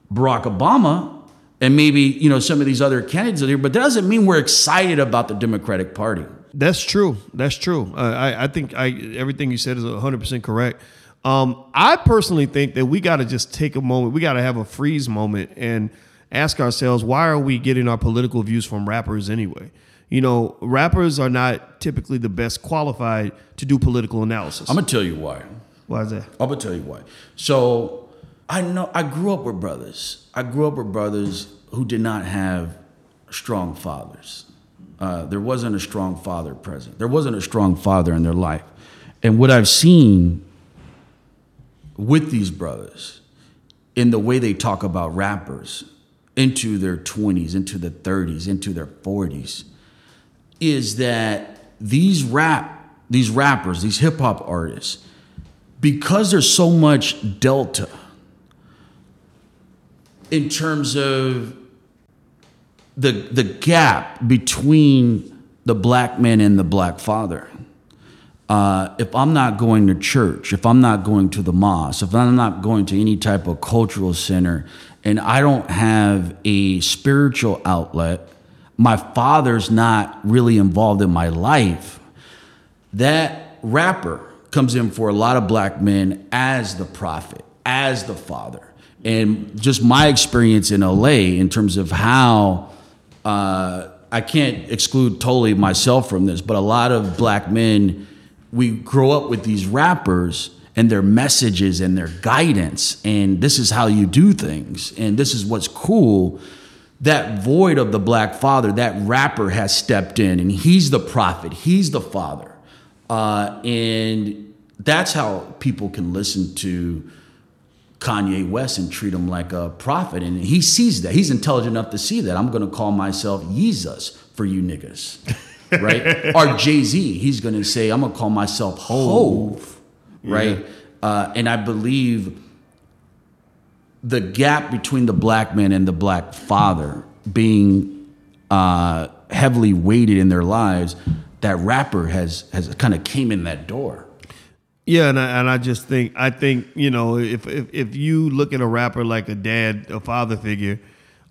Barack Obama and maybe you know some of these other candidates there, but that doesn't mean we're excited about the Democratic Party. That's true. That's true. Uh, I, I think I, everything you said is 100% correct. Um, I personally think that we got to just take a moment. We got to have a freeze moment and ask ourselves, why are we getting our political views from rappers anyway? You know, rappers are not typically the best qualified to do political analysis. I'm gonna tell you why. Why is that? I'm gonna tell you why. So I know I grew up with brothers. I grew up with brothers who did not have strong fathers. Uh, there wasn't a strong father present. There wasn't a strong father in their life. And what I've seen with these brothers in the way they talk about rappers into their 20s, into the 30s, into their 40s, is that these rap, these rappers, these hip hop artists, because there's so much delta in terms of the the gap between the black man and the black father. Uh, if I'm not going to church, if I'm not going to the mosque, if I'm not going to any type of cultural center, and I don't have a spiritual outlet, my father's not really involved in my life, that rapper comes in for a lot of black men as the prophet, as the father. And just my experience in LA in terms of how uh, I can't exclude totally myself from this, but a lot of black men, we grow up with these rappers and their messages and their guidance, and this is how you do things, and this is what's cool. That void of the black father, that rapper has stepped in, and he's the prophet, he's the father. Uh, and that's how people can listen to Kanye West and treat him like a prophet. And he sees that. He's intelligent enough to see that. I'm going to call myself Jesus for you niggas. Right? or Jay Z, he's going to say, I'm going to call myself Hove. Right? Uh, and I believe the gap between the black man and the black father being uh, heavily weighted in their lives, that rapper has, has kind of came in that door. Yeah, and I, and I just think I think you know if, if if you look at a rapper like a dad, a father figure,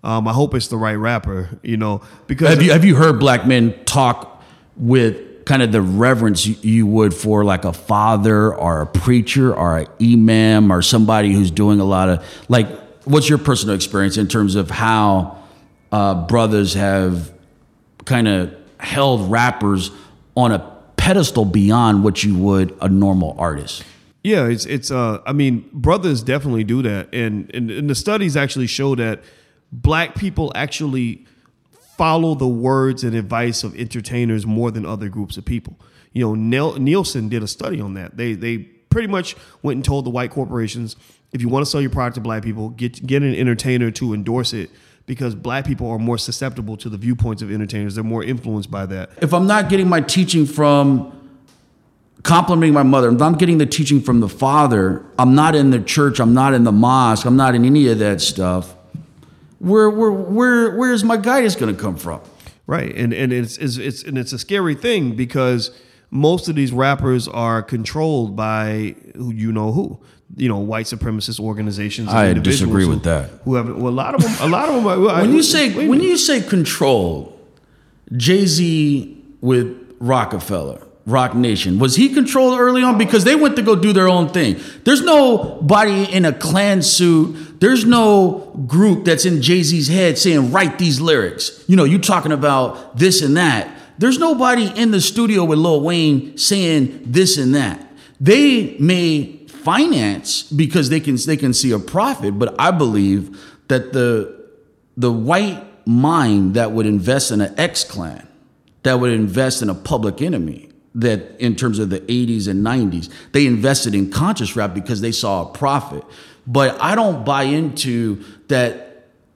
um, I hope it's the right rapper. You know, because Have you have you heard black men talk with kind of the reverence you, would for like a father or a preacher or an imam or somebody who's doing a lot of like what's your personal experience in terms of how uh, brothers have kind of held rappers on a pedestal beyond what you would a normal artist. Yeah, it's it's uh I mean, brothers definitely do that. And and, and the studies actually show that black people actually follow the words and advice of entertainers more than other groups of people. You know, Nel- Nielsen did a study on that. They they pretty much went and told the white corporations, if you want to sell your product to black people, get get an entertainer to endorse it because black people are more susceptible to the viewpoints of entertainers. They're more influenced by that. If I'm not getting my teaching from complimenting my mother, if I'm getting the teaching from the father, I'm not in the church, I'm not in the mosque, I'm not in any of that stuff. Where where where where is my guidance going to come from? Right, and and it's, it's it's and it's a scary thing because most of these rappers are controlled by who you know who you know white supremacist organizations. I disagree who- with that. Who have well, a lot of them. A lot of them. Are, When you say when you say control, Jay Z with Roc-A-Fella, Roc Nation, was he controlled early on because they went to go do their own thing? There's nobody in a Klan suit. There's no group that's in Jay Z's head saying write these lyrics. You know, you talking about this and that. There's nobody in the studio with Lil Wayne saying this and that. They may finance because they can they can see a profit, but I believe that the the white mind that would invest in an X clan, that would invest in a public enemy, that in terms of the 80s and 90s, they invested in conscious rap because they saw a profit. But I don't buy into that.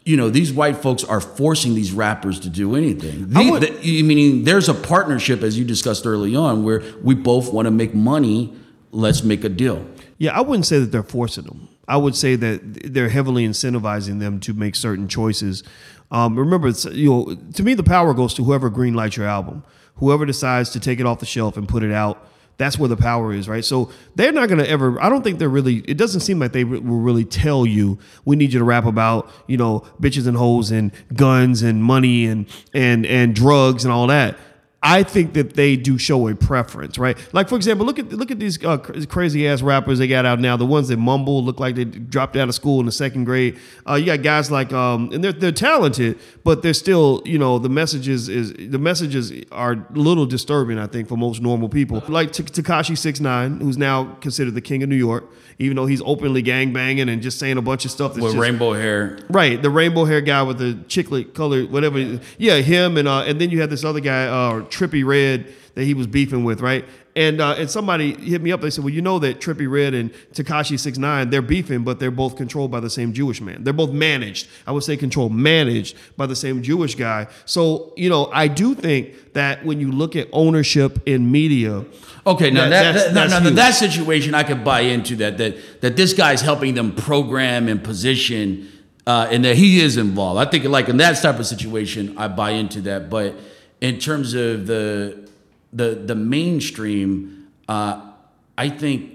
You know, these white folks are forcing these rappers to do anything. The- would- the- meaning there's a partnership, as you discussed early on, where we both want to make money. Let's make a deal. Yeah, I wouldn't say that they're forcing them. I would say that they're heavily incentivizing them to make certain choices. Um, remember, you know, to me, the power goes to whoever greenlights your album, whoever decides to take it off the shelf and put it out. That's where the power is, right? So they're not going to ever. I don't think they're really. It doesn't seem like they will really tell you we need you to rap about you know bitches and hoes and guns and money and and and drugs and all that. I think that they do show a preference, right? Like for example, look at look at these uh, crazy ass rappers they got out now. The ones that mumble look like they dropped out of school in the second grade. Uh, you got guys like, um, and they're they're talented, but they're still, you know, the messages is the messages are a little disturbing. I think for most normal people, like Tekashi Six Nine, who's now considered the king of New York, even though he's openly gang banging and just saying a bunch of stuff that's With just, rainbow hair, Right, the rainbow hair guy with the chiclet color, whatever. Yeah, him and uh, and then you had this other guy, uh, Trippie Redd, that he was beefing with, right? And uh, and somebody hit me up. They said, well, you know that Trippie Redd and Tekashi Six Nine, they're beefing, but they're both controlled by the same Jewish man. They're both managed. I would say controlled, managed by the same Jewish guy. So you know, I do think that when you look at ownership in media, Okay, now That- that, that's- that, no, that situation I could buy into that that that this guy's helping them program and position, uh, and that he is involved. I think like in that type of situation, I buy into that. But in terms of the the the mainstream, uh, I think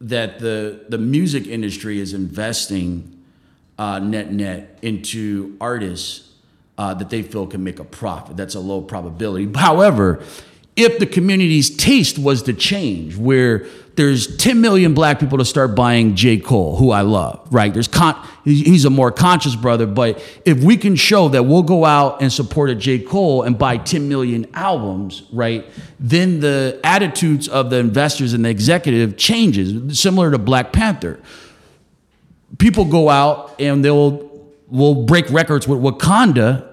that the the music industry is investing uh, net net into artists uh, that they feel can make a profit. That's a low probability. However, if the community's taste was to change, where there's 10 million black people to start buying J. Cole, who I love, right? There's con- he's a more conscious brother, but if we can show that we'll go out and support a J. Cole and buy 10 million albums, right? Then the attitudes of the investors and the executive changes, similar to Black Panther people go out and they'll will break records with Wakanda,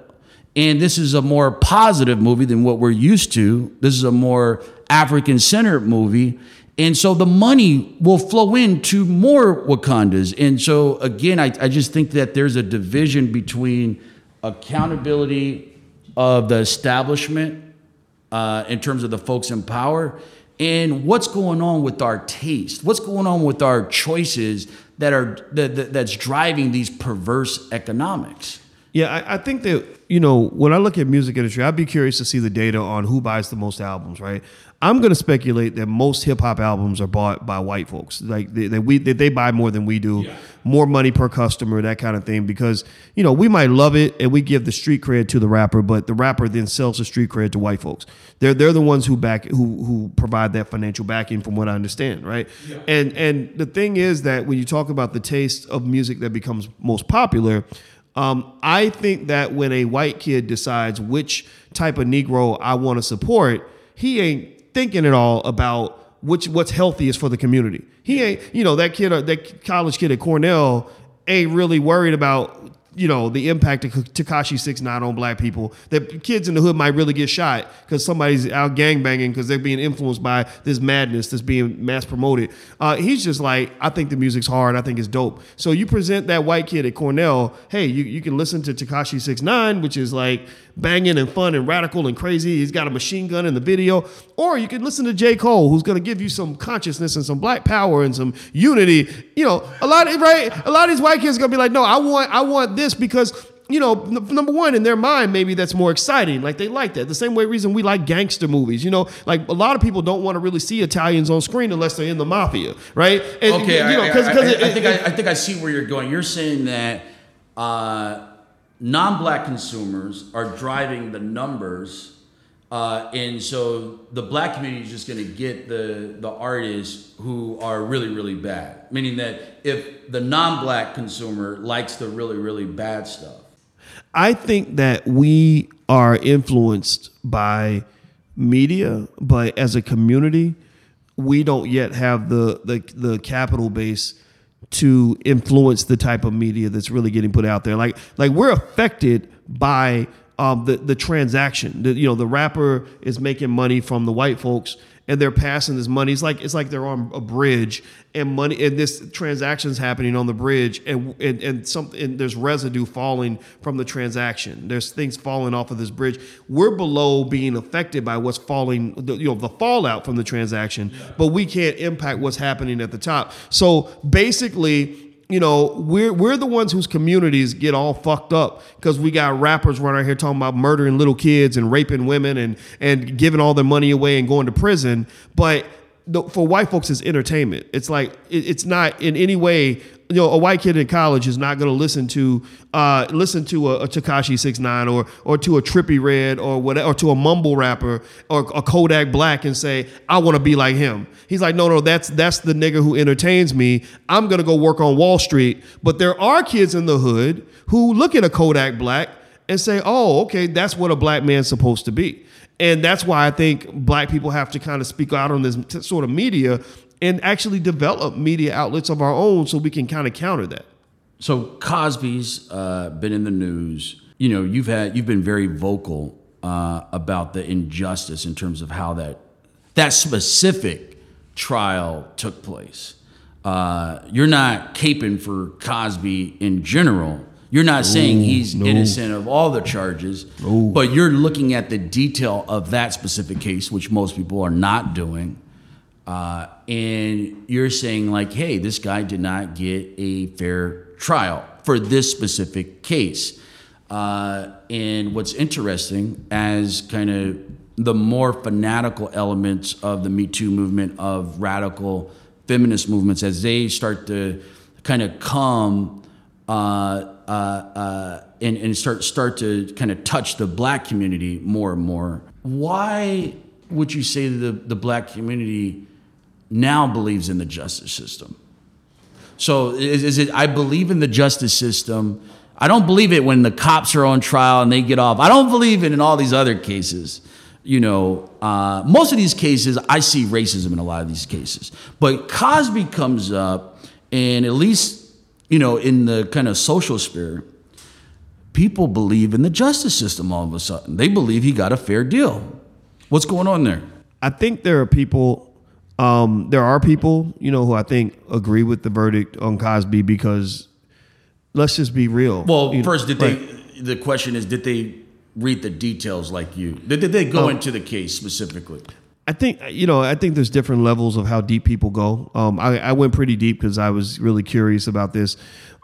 and this is a more positive movie than what we're used to. This is a more African centered movie. And so the money will flow into more Wakandas. And so again, I, I just think that there's a division between accountability of the establishment uh, in terms of the folks in power and what's going on with our taste what's going on with our choices that are that, that- that's driving these perverse economics Yeah, I, I think that you know when I look at music industry, I'd be curious to see the data on who buys the most albums. Right, I'm going to speculate that most hip hop albums are bought by white folks. Like they, that we that they buy more than we do, more money per customer, that kind of thing. Because you know we might love it and we give the street cred to the rapper, but the rapper then sells the street cred to white folks. They're they're the ones who back who who provide that financial backing, from what I understand. Right, and and the thing is that when you talk about the taste of music that becomes most popular. Um, I think that when a white kid decides which type of Negro I want to support, he ain't thinking at all about which what's healthiest for the community. He ain't, you know, that kid, that college kid at Cornell ain't really worried about you know the impact of Tekashi Six Nine on black people. That kids in the hood might really get shot because somebody's out gang banging because they're being influenced by this madness that's being mass promoted. Uh, he's just like, I think the music's hard. I think it's dope. So you present that white kid at Cornell. Hey, you, you can listen to Tekashi Six Nine, which is like banging and fun and radical and crazy. He's got a machine gun in the video. Or you can listen to J. Cole, who's going to give you some consciousness and some black power and some unity. You know, a lot of right, a lot of these white kids are going to be like, no, I want, I want this because you know, number one, in their mind, maybe that's more exciting. Like they like that. The same way reason we like gangster movies. You know, like a lot of people don't want to really see Italians on screen unless they're in the mafia, right? And, okay, you know, I, because I, I, it, I think I, I think I see where you're going. You're saying that uh, non-black consumers are driving the numbers. Uh, and so the black community is just going to get the the artists who are really really bad. Meaning that if the non-black consumer likes the really really bad stuff, I think that we are influenced by media, but as a community, we don't yet have the the, the capital base to influence the type of media that's really getting put out there. Like like we're affected by um, the the transaction. The, you know, the rapper is making money from the white folks, and they're passing this money. It's like it's like they're on a bridge, and money and this transaction's happening on the bridge, and and and something and there's residue falling from the transaction. There's things falling off of this bridge. We're below being affected by what's falling, the, you know, the fallout from the transaction, but we can't impact what's happening at the top. So basically you know, we're we're the ones whose communities get all fucked up because we got rappers running out here talking about murdering little kids and raping women and and giving all their money away and going to prison. But the, for white folks, it's entertainment. It's like it, it's not in any way. You know, a white kid in college is not going to listen to uh, listen to a, a Tekashi Six Nine or or to a Trippie Redd or whatever or to a mumble rapper or a Kodak Black and say I want to be like him. He's like, no, no, that's that's the nigga who entertains me. I'm gonna go work on Wall Street. But there are kids in the hood who look at a Kodak Black and say, oh, okay, that's what a black man's supposed to be. And that's why I think black people have to kind of speak out on this t- sort of media and actually develop media outlets of our own so we can kind of counter that. So Cosby's uh, been in the news. You know, you've had you've been very vocal uh, about the injustice in terms of how that that specific trial took place. Uh, you're not caping for Cosby in general. You're not saying he's no. innocent of all the charges, but you're looking at the detail of that specific case, which most people are not doing. Uh, and you're saying, like, hey, this guy did not get a fair trial for this specific case. Uh, and what's interesting, as kind of the more fanatical elements of the Me Too movement, of radical feminist movements, as they start to kind of come uh, uh, uh, and, and start start to kind of touch the black community more and more. Why would you say the, the black community now believes in the justice system? So is, is it I believe in the justice system. I don't believe it when the cops are on trial and they get off. I don't believe it in all these other cases. You know, uh, most of these cases, I see racism in a lot of these cases. But Cosby comes up, and at least, you know, in the kind of social sphere, people believe in the justice system all of a sudden. They believe he got a fair deal. What's going on there? I think there are people, um, there are people, you know, who I think agree with the verdict on Cosby because let's just be real. Well, You know, first, did right. they? The question is, did they read the details like you? Did, did they go into the case specifically? I think you know. I think there's different levels of how deep people go. Um, I, I went pretty deep because I was really curious about this.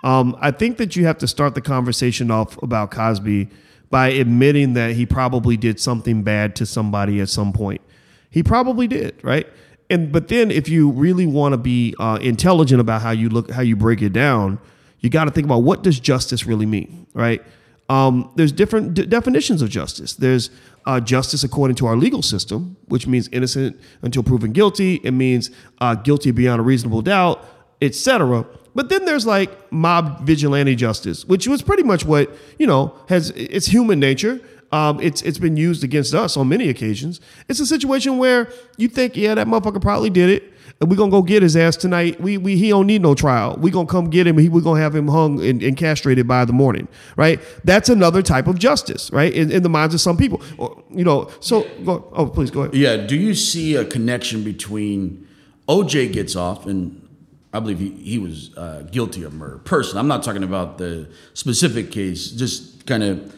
Um, I think that you have to start the conversation off about Cosby by admitting that he probably did something bad to somebody at some point. He probably did, right? And but then if you really want to be uh, intelligent about how you look, how you break it down, you got to think about what does justice really mean, right? Um, there's different d- definitions of justice. There's uh, justice according to our legal system, which means innocent until proven guilty. It means uh, guilty beyond a reasonable doubt, etc. But then there's like mob vigilante justice, which was pretty much what you know has it's human nature. Um, it's it's been used against us on many occasions. It's a situation where you think, yeah, that motherfucker probably did it, and we're gonna go get his ass tonight. We we he don't need no trial. We gonna come get him. He we're gonna have him hung and, and castrated by the morning, right? That's another type of justice, right? In, in the minds of some people, or, you know. So go, oh, please go ahead. Yeah. Do you see a connection between OJ gets off and I believe he, he was uh, guilty of murder. Person, I'm not talking about the specific case. Just kind of,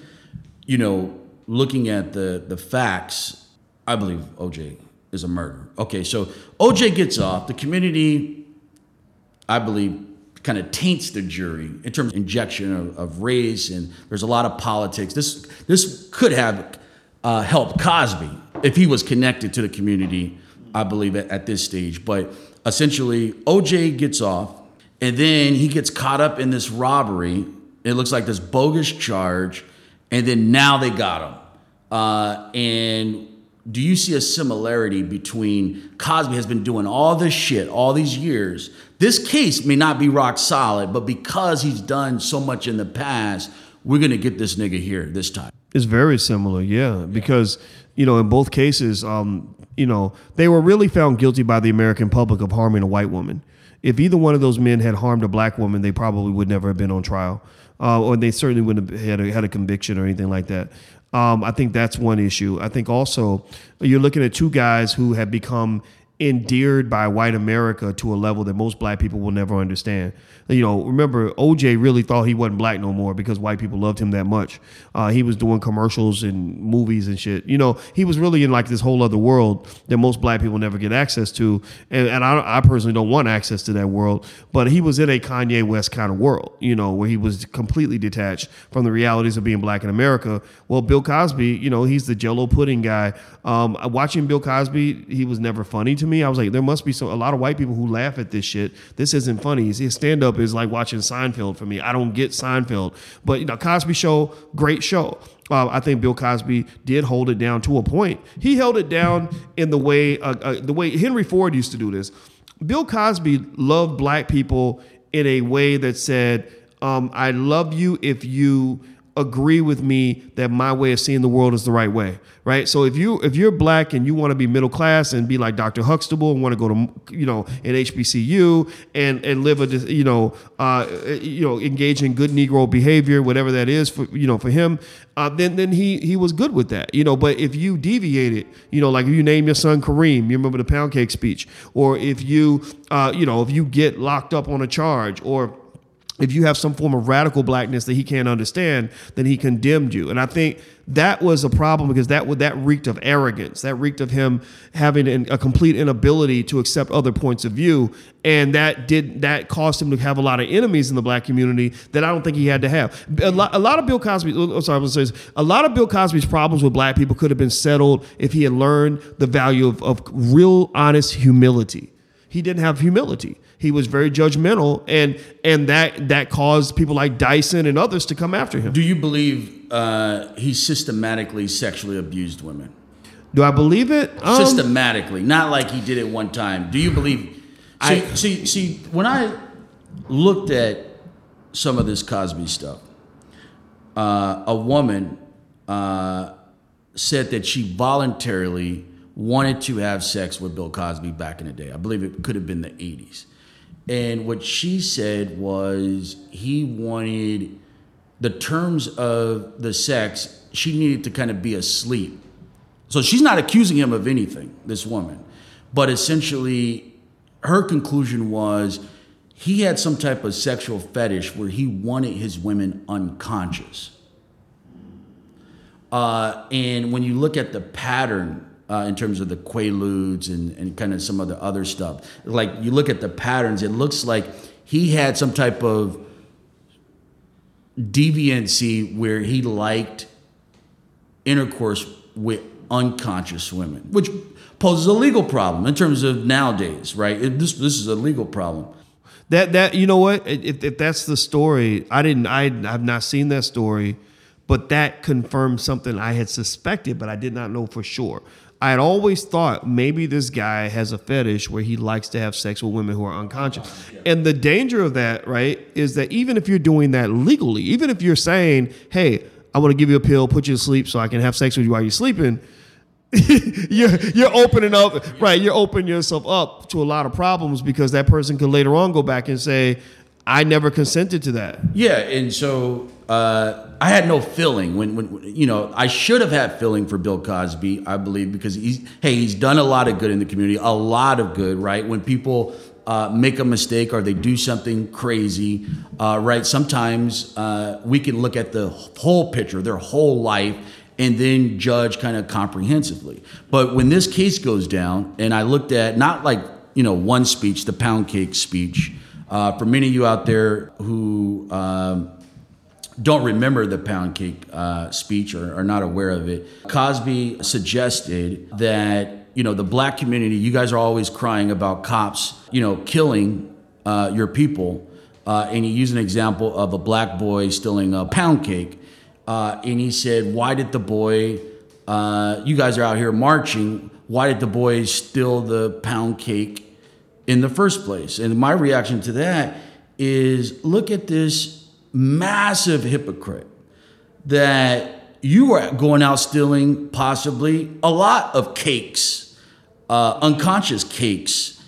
you know, looking at the the facts. I believe OJ is a murderer. Okay, so OJ gets off. The community, I believe, kind of taints the jury in terms of injection of, of race, and there's a lot of politics. This this could have uh, helped Cosby if he was connected to the community. I believe at, at this stage, but essentially, OJ gets off, and then he gets caught up in this robbery. It looks like this bogus charge, and then now they got him. Uh, and do you see a similarity between Cosby has been doing all this shit all these years? This case may not be rock solid, but because he's done so much in the past, we're gonna get this nigga here this time. It's very similar, yeah, because you know in both cases, um, you know they were really found guilty by the American public of harming a white woman. If either one of those men had harmed a black woman, they probably would never have been on trial, uh, or they certainly wouldn't have had a, had a conviction or anything like that. Um, I think that's one issue. I think also you're looking at two guys who have become endeared by white America to a level that most black people will never understand. You know, remember OJ really thought he wasn't black no more because white people loved him that much. Uh, he was doing commercials and movies and shit. You know, he was really in like this whole other world that most black people never get access to. And, and I, I personally don't want access to that world. But he was in a Kanye West kind of world, you know, where he was completely detached from the realities of being black in America. Well, Bill Cosby, you know, he's the Jello pudding guy. Um, watching Bill Cosby, he was never funny to me. I was like, there must be some a lot of white people who laugh at this shit. This isn't funny. His stand up is like watching Seinfeld for me. I don't get Seinfeld, but you know, Cosby Show, great show. Uh, I think Bill Cosby did hold it down to a point. He held it down in the way uh, uh, the way Henry Ford used to do this. Bill Cosby loved black people in a way that said, um, "I love you if you." Agree with me that my way of seeing the world is the right way right? So if you if you're black and you want to be middle class and be like dr huxtable and want to go to you know an hbcu and and live a you know uh you know engage in good negro behavior whatever that is for you know for him uh, then then he he was good with that you know? But if you deviated you know like if you name your son kareem you remember the pound cake speech or if you uh you know if you get locked up on a charge or if you have some form of radical blackness that he can't understand, then he condemned you. And I think that was a problem because that that reeked of arrogance. That reeked of him having a complete inability to accept other points of view, and that did that caused him to have a lot of enemies in the black community that I don't think he had to have. A lot, a lot of Bill Cosby, oh, oh, sorry, I was this. a lot of Bill Cosby's problems with black people could have been settled if he had learned the value of, of real, honest humility. He didn't have humility he was very judgmental, and and that that caused people like Dyson and others to come after him. Do you believe uh, he systematically sexually abused women? Do I believe it? Um, systematically, not like he did it one time. Do you believe? See, I, see, see, when I looked at some of this Cosby stuff, uh, a woman uh, said that she voluntarily wanted to have sex with Bill Cosby back in the day. I believe it could have been the 80s. And what she said was he wanted the terms of the sex, she needed to kind of be asleep. So she's not accusing him of anything, this woman. But essentially, her conclusion was he had some type of sexual fetish where he wanted his women unconscious. Uh, and when you look at the pattern uh, in terms of the quaaludes and, and kind of some of the other stuff. Like you look at the patterns, it looks like he had some type of deviancy where he liked intercourse with unconscious women, which poses a legal problem in terms of nowadays, right? It, this this is a legal problem. That that you know what? If, if that's the story, I didn't. I I've not seen that story, but that confirmed something I had suspected, but I did not know for sure. I had always thought maybe this guy has a fetish where he likes to have sex with women who are unconscious. And the danger of that, right, is that even if you're doing that legally, even if you're saying, hey, I want to give you a pill, put you to sleep, so I can have sex with you while you're sleeping. you're you're opening up right. You're opening yourself up to a lot of problems because that person could later on go back and say, "I never consented to that." Yeah, and so uh, I had no feeling when, when you know I should have had feeling for Bill Cosby. I believe because he's hey he's done a lot of good in the community, a lot of good. Right when people uh, make a mistake or they do something crazy, uh, right? Sometimes uh, we can look at the whole picture, their whole life, and then judge kind of comprehensively. But when this case goes down, and I looked at not like you know one speech, the pound cake speech. Uh, for many of you out there who um, don't remember the pound cake uh, speech or are not aware of it, Cosby suggested that you know the black community. You guys are always crying about cops, you know, killing uh, your people, uh, and he used an example of a black boy stealing a pound cake, uh, and he said, "Why did the boy? Uh, you guys are out here marching. Why did the boy steal the pound cake in the first place?" And my reaction to that is, look at this massive hypocrite that you were going out stealing possibly a lot of cakes, uh, unconscious cakes.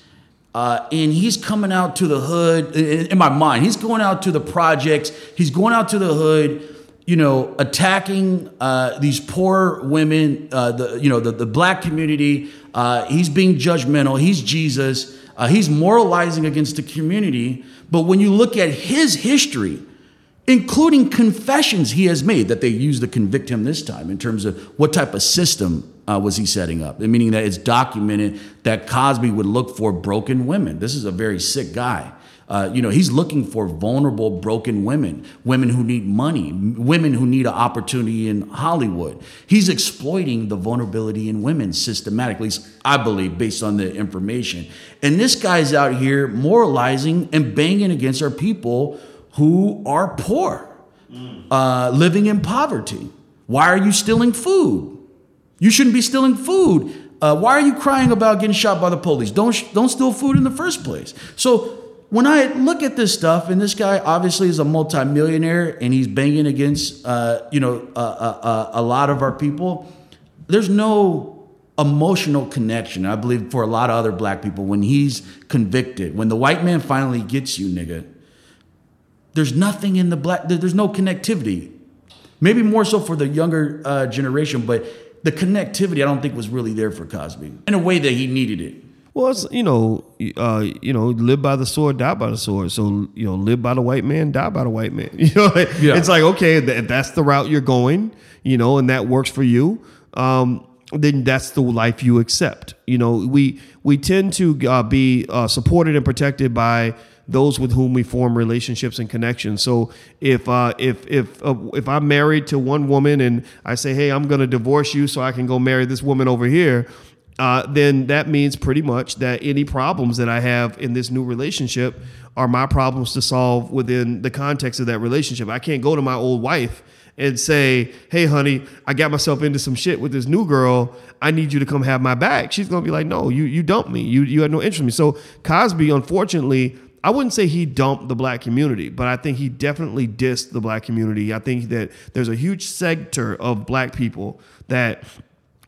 Uh, and he's coming out to the hood in, in my mind. He's going out to the projects. He's going out to the hood you know, attacking uh, these poor women, uh, the you know the, the black community. Uh, he's being judgmental. He's Jesus. Uh, he's moralizing against the community. But when you look at his history, including confessions he has made that they used to convict him this time in terms of what type of system uh, was he setting up, meaning that it's documented that Cosby would look for broken women. This is a very sick guy. Uh, you know, he's looking for vulnerable, broken women, women who need money, women who need an opportunity in Hollywood. He's exploiting the vulnerability in women systematically, I believe, based on the information. And this guy's out here moralizing and banging against our people who are poor, uh, living in poverty. Why are you stealing food? You shouldn't be stealing food. Uh, why are you crying about getting shot by the police? Don't don't steal food in the first place. So when I look at this stuff, and this guy obviously is a multimillionaire, and he's banging against uh, you know a lot of our people. There's no emotional connection. I believe for a lot of other black people, when he's convicted, when the white man finally gets you, nigga, there's nothing in the black, there's no connectivity. Maybe more so for the younger uh, generation, but the connectivity I don't think was really there for Cosby in a way that he needed it. Well, it's, you know, uh, you know, live by the sword, die by the sword. So you know, live by the white man, die by the white man. You know, yeah. it's like okay, if that's the route you're going, you know, and that works for you. Um, then that's the life you accept. You know, we we tend to uh, be uh, supported and protected by those with whom we form relationships and connections. So if uh, if if uh, if I'm married to one woman and I say, hey, I'm going to divorce you so I can go marry this woman over here. Uh, then that means pretty much that any problems that I have in this new relationship are my problems to solve within the context of that relationship. I can't go to my old wife and say, "Hey, honey, I got myself into some shit with this new girl. I need you to come have my back." She's gonna be like, "No, you you dumped me. You you had no interest in me." So Cosby, unfortunately, I wouldn't say he dumped the black community, but I think he definitely dissed the black community. I think that there's a huge sector of black people that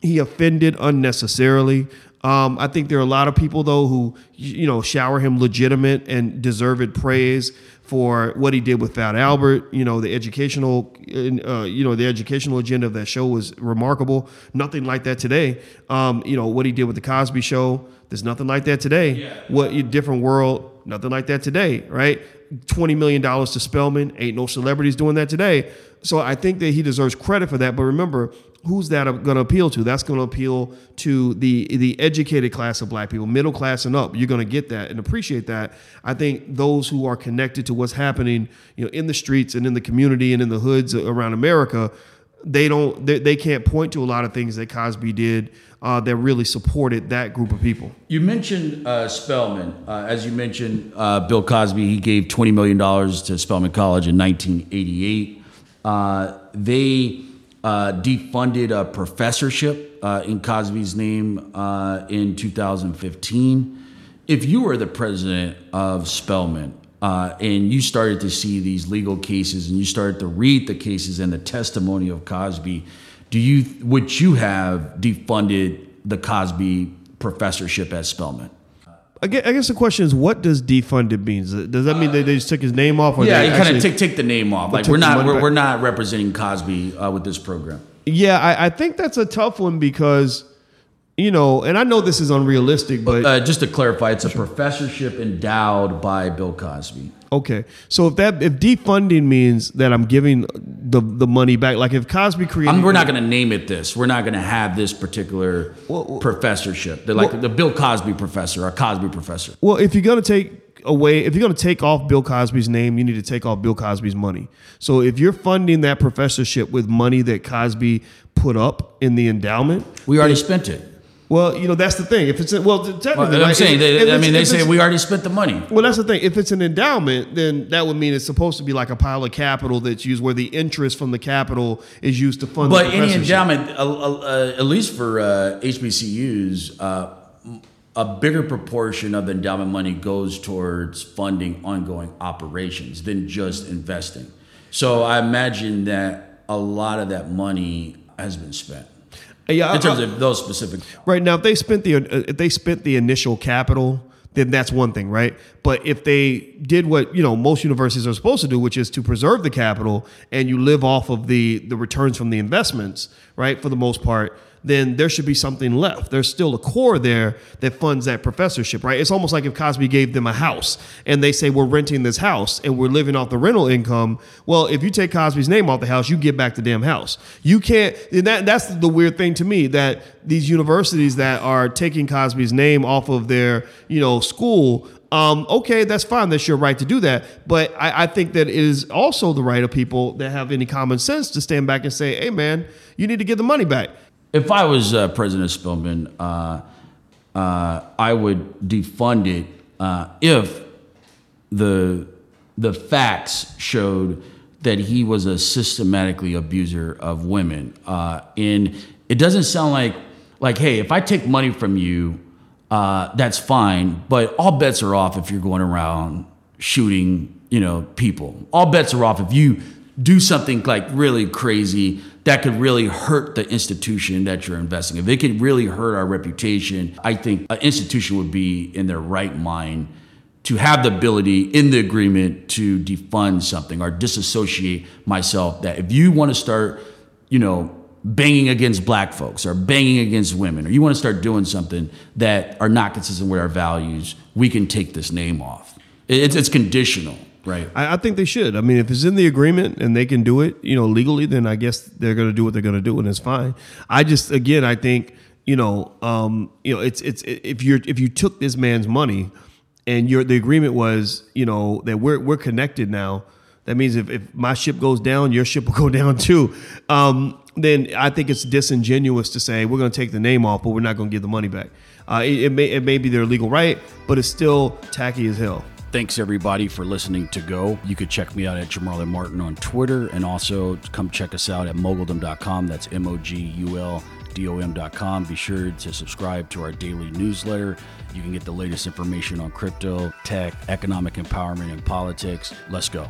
he offended unnecessarily. Um, I think there are a lot of people though who you know shower him legitimate and deserved praise for what he did with Fat Albert. You know the educational, uh, you know the educational agenda of that show was remarkable. Nothing like that today. Um, you know what he did with the Cosby Show. There's nothing like that today. Yeah. What different world Nothing like that today, right? $20 million to Spelman. Ain't no celebrities doing that today. So I think that he deserves credit for that. But remember, who's that going to appeal to? That's going to appeal to the the educated class of black people, middle class and up. You're going to get that and appreciate that. I think those who are connected to what's happening, you know, in the streets and in the community and in the hoods around America, they don't they, they can't point to a lot of things that Cosby did uh, that really supported that group of people. You mentioned uh. Uh, as you mentioned, uh, Bill Cosby, he gave $20 million to Spelman College in 1988. Uh, they uh, defunded a professorship in Cosby's name in 2015. If you were the president of Spelman, uh, and you started to see these legal cases, and you started to read the cases and the testimony of Cosby, do you would you have defunded the Cosby professorship at Spelman? I guess, I guess the question is, what does defunded means? Does that mean they, they just took his name off? Or Yeah, you kind of take take the name off. Like we're not we're, we're not representing Cosby uh, with this program. Yeah, I, I think that's a tough one because, you know, and I know this is unrealistic, but Uh, just to clarify, it's a professorship endowed by Bill Cosby. Okay. So if that if defunding means that I'm giving the the money back, like if Cosby created, I'm, we're not going to name it this. We're not going to have this particular professorship. They're like the Bill Cosby professor or Cosby professor. Well, if you're gonna take away, if you're gonna take off Bill Cosby's name, you need to take off Bill Cosby's money. So if you're funding that professorship with money that Cosby put up in the endowment, We already spent it. Well, you know that's the thing. If it's a, well, technically, Well, I'm right, saying, they, I mean, they say we already spent the money. Well, that's the thing. If it's an endowment, then that would mean it's supposed to be like a pile of capital that's used, where the interest from the capital is used to fund. But the any endowment, uh, uh, at least for uh, HBCUs, uh, a bigger proportion of the endowment money goes towards funding ongoing operations than just investing. So I imagine that a lot of that money has been spent yeah, in terms I- of those specific. Right now, if they spent the uh, if they spent the initial capital, then that's one thing, right? But if they did what you know most universities are supposed to do, which is to preserve the capital, and you live off of the the returns from the investments, right? For the most part, then there should be something left. There's still a core there that funds that professorship, right? It's almost like if Cosby gave them a house and they say we're renting this house and we're living off the rental income. Well, if you take Cosby's name off the house, you get back the damn house. You can't. That that's the weird thing to me that these universities that are taking Cosby's name off of their you know school. Um, okay, that's fine. That's your right to do that. But I, I think that it is also the right of people that have any common sense to stand back and say, "Hey, man, you need to get the money back." If I was uh, President Spelman, uh, uh, I would defund it uh, if the the facts showed that he was a systematically abuser of women. Uh, and it doesn't sound like like, hey, if I take money from you, uh, that's fine, but all bets are off if you're going around shooting, you know, people. All bets are off if you do something like really crazy that could really hurt the institution that you're investing. If it could really hurt our reputation, I think an institution would be in their right mind to have the ability in the agreement to defund something or disassociate myself that if you want to start, you know, banging against black folks or banging against women or you want to start doing something that are not consistent with our values, we can take this name off. It's, it's conditional, right? I, I think they should. I mean, if it's in the agreement and they can do it, you know, legally, then I guess they're going to do what they're going to do, and it's fine. I just, again, I think, you know, um, you know, it's it's if you're if you took this man's money, and your the agreement was, you know, that we're we're connected now. That means if, if my ship goes down, your ship will go down too. Um, then I think it's disingenuous to say we're going to take the name off, but we're not going to give the money back. Uh, it, it may it may be their legal right, but it's still tacky as hell. Thanks everybody for listening to Go. You could check me out at Jamarlin Martin on Twitter and also come check us out at moguldom.com. That's M O G U L D O M.com. Be sure to subscribe to our daily newsletter. You can get the latest information on crypto, tech, economic empowerment, and politics. Let's go.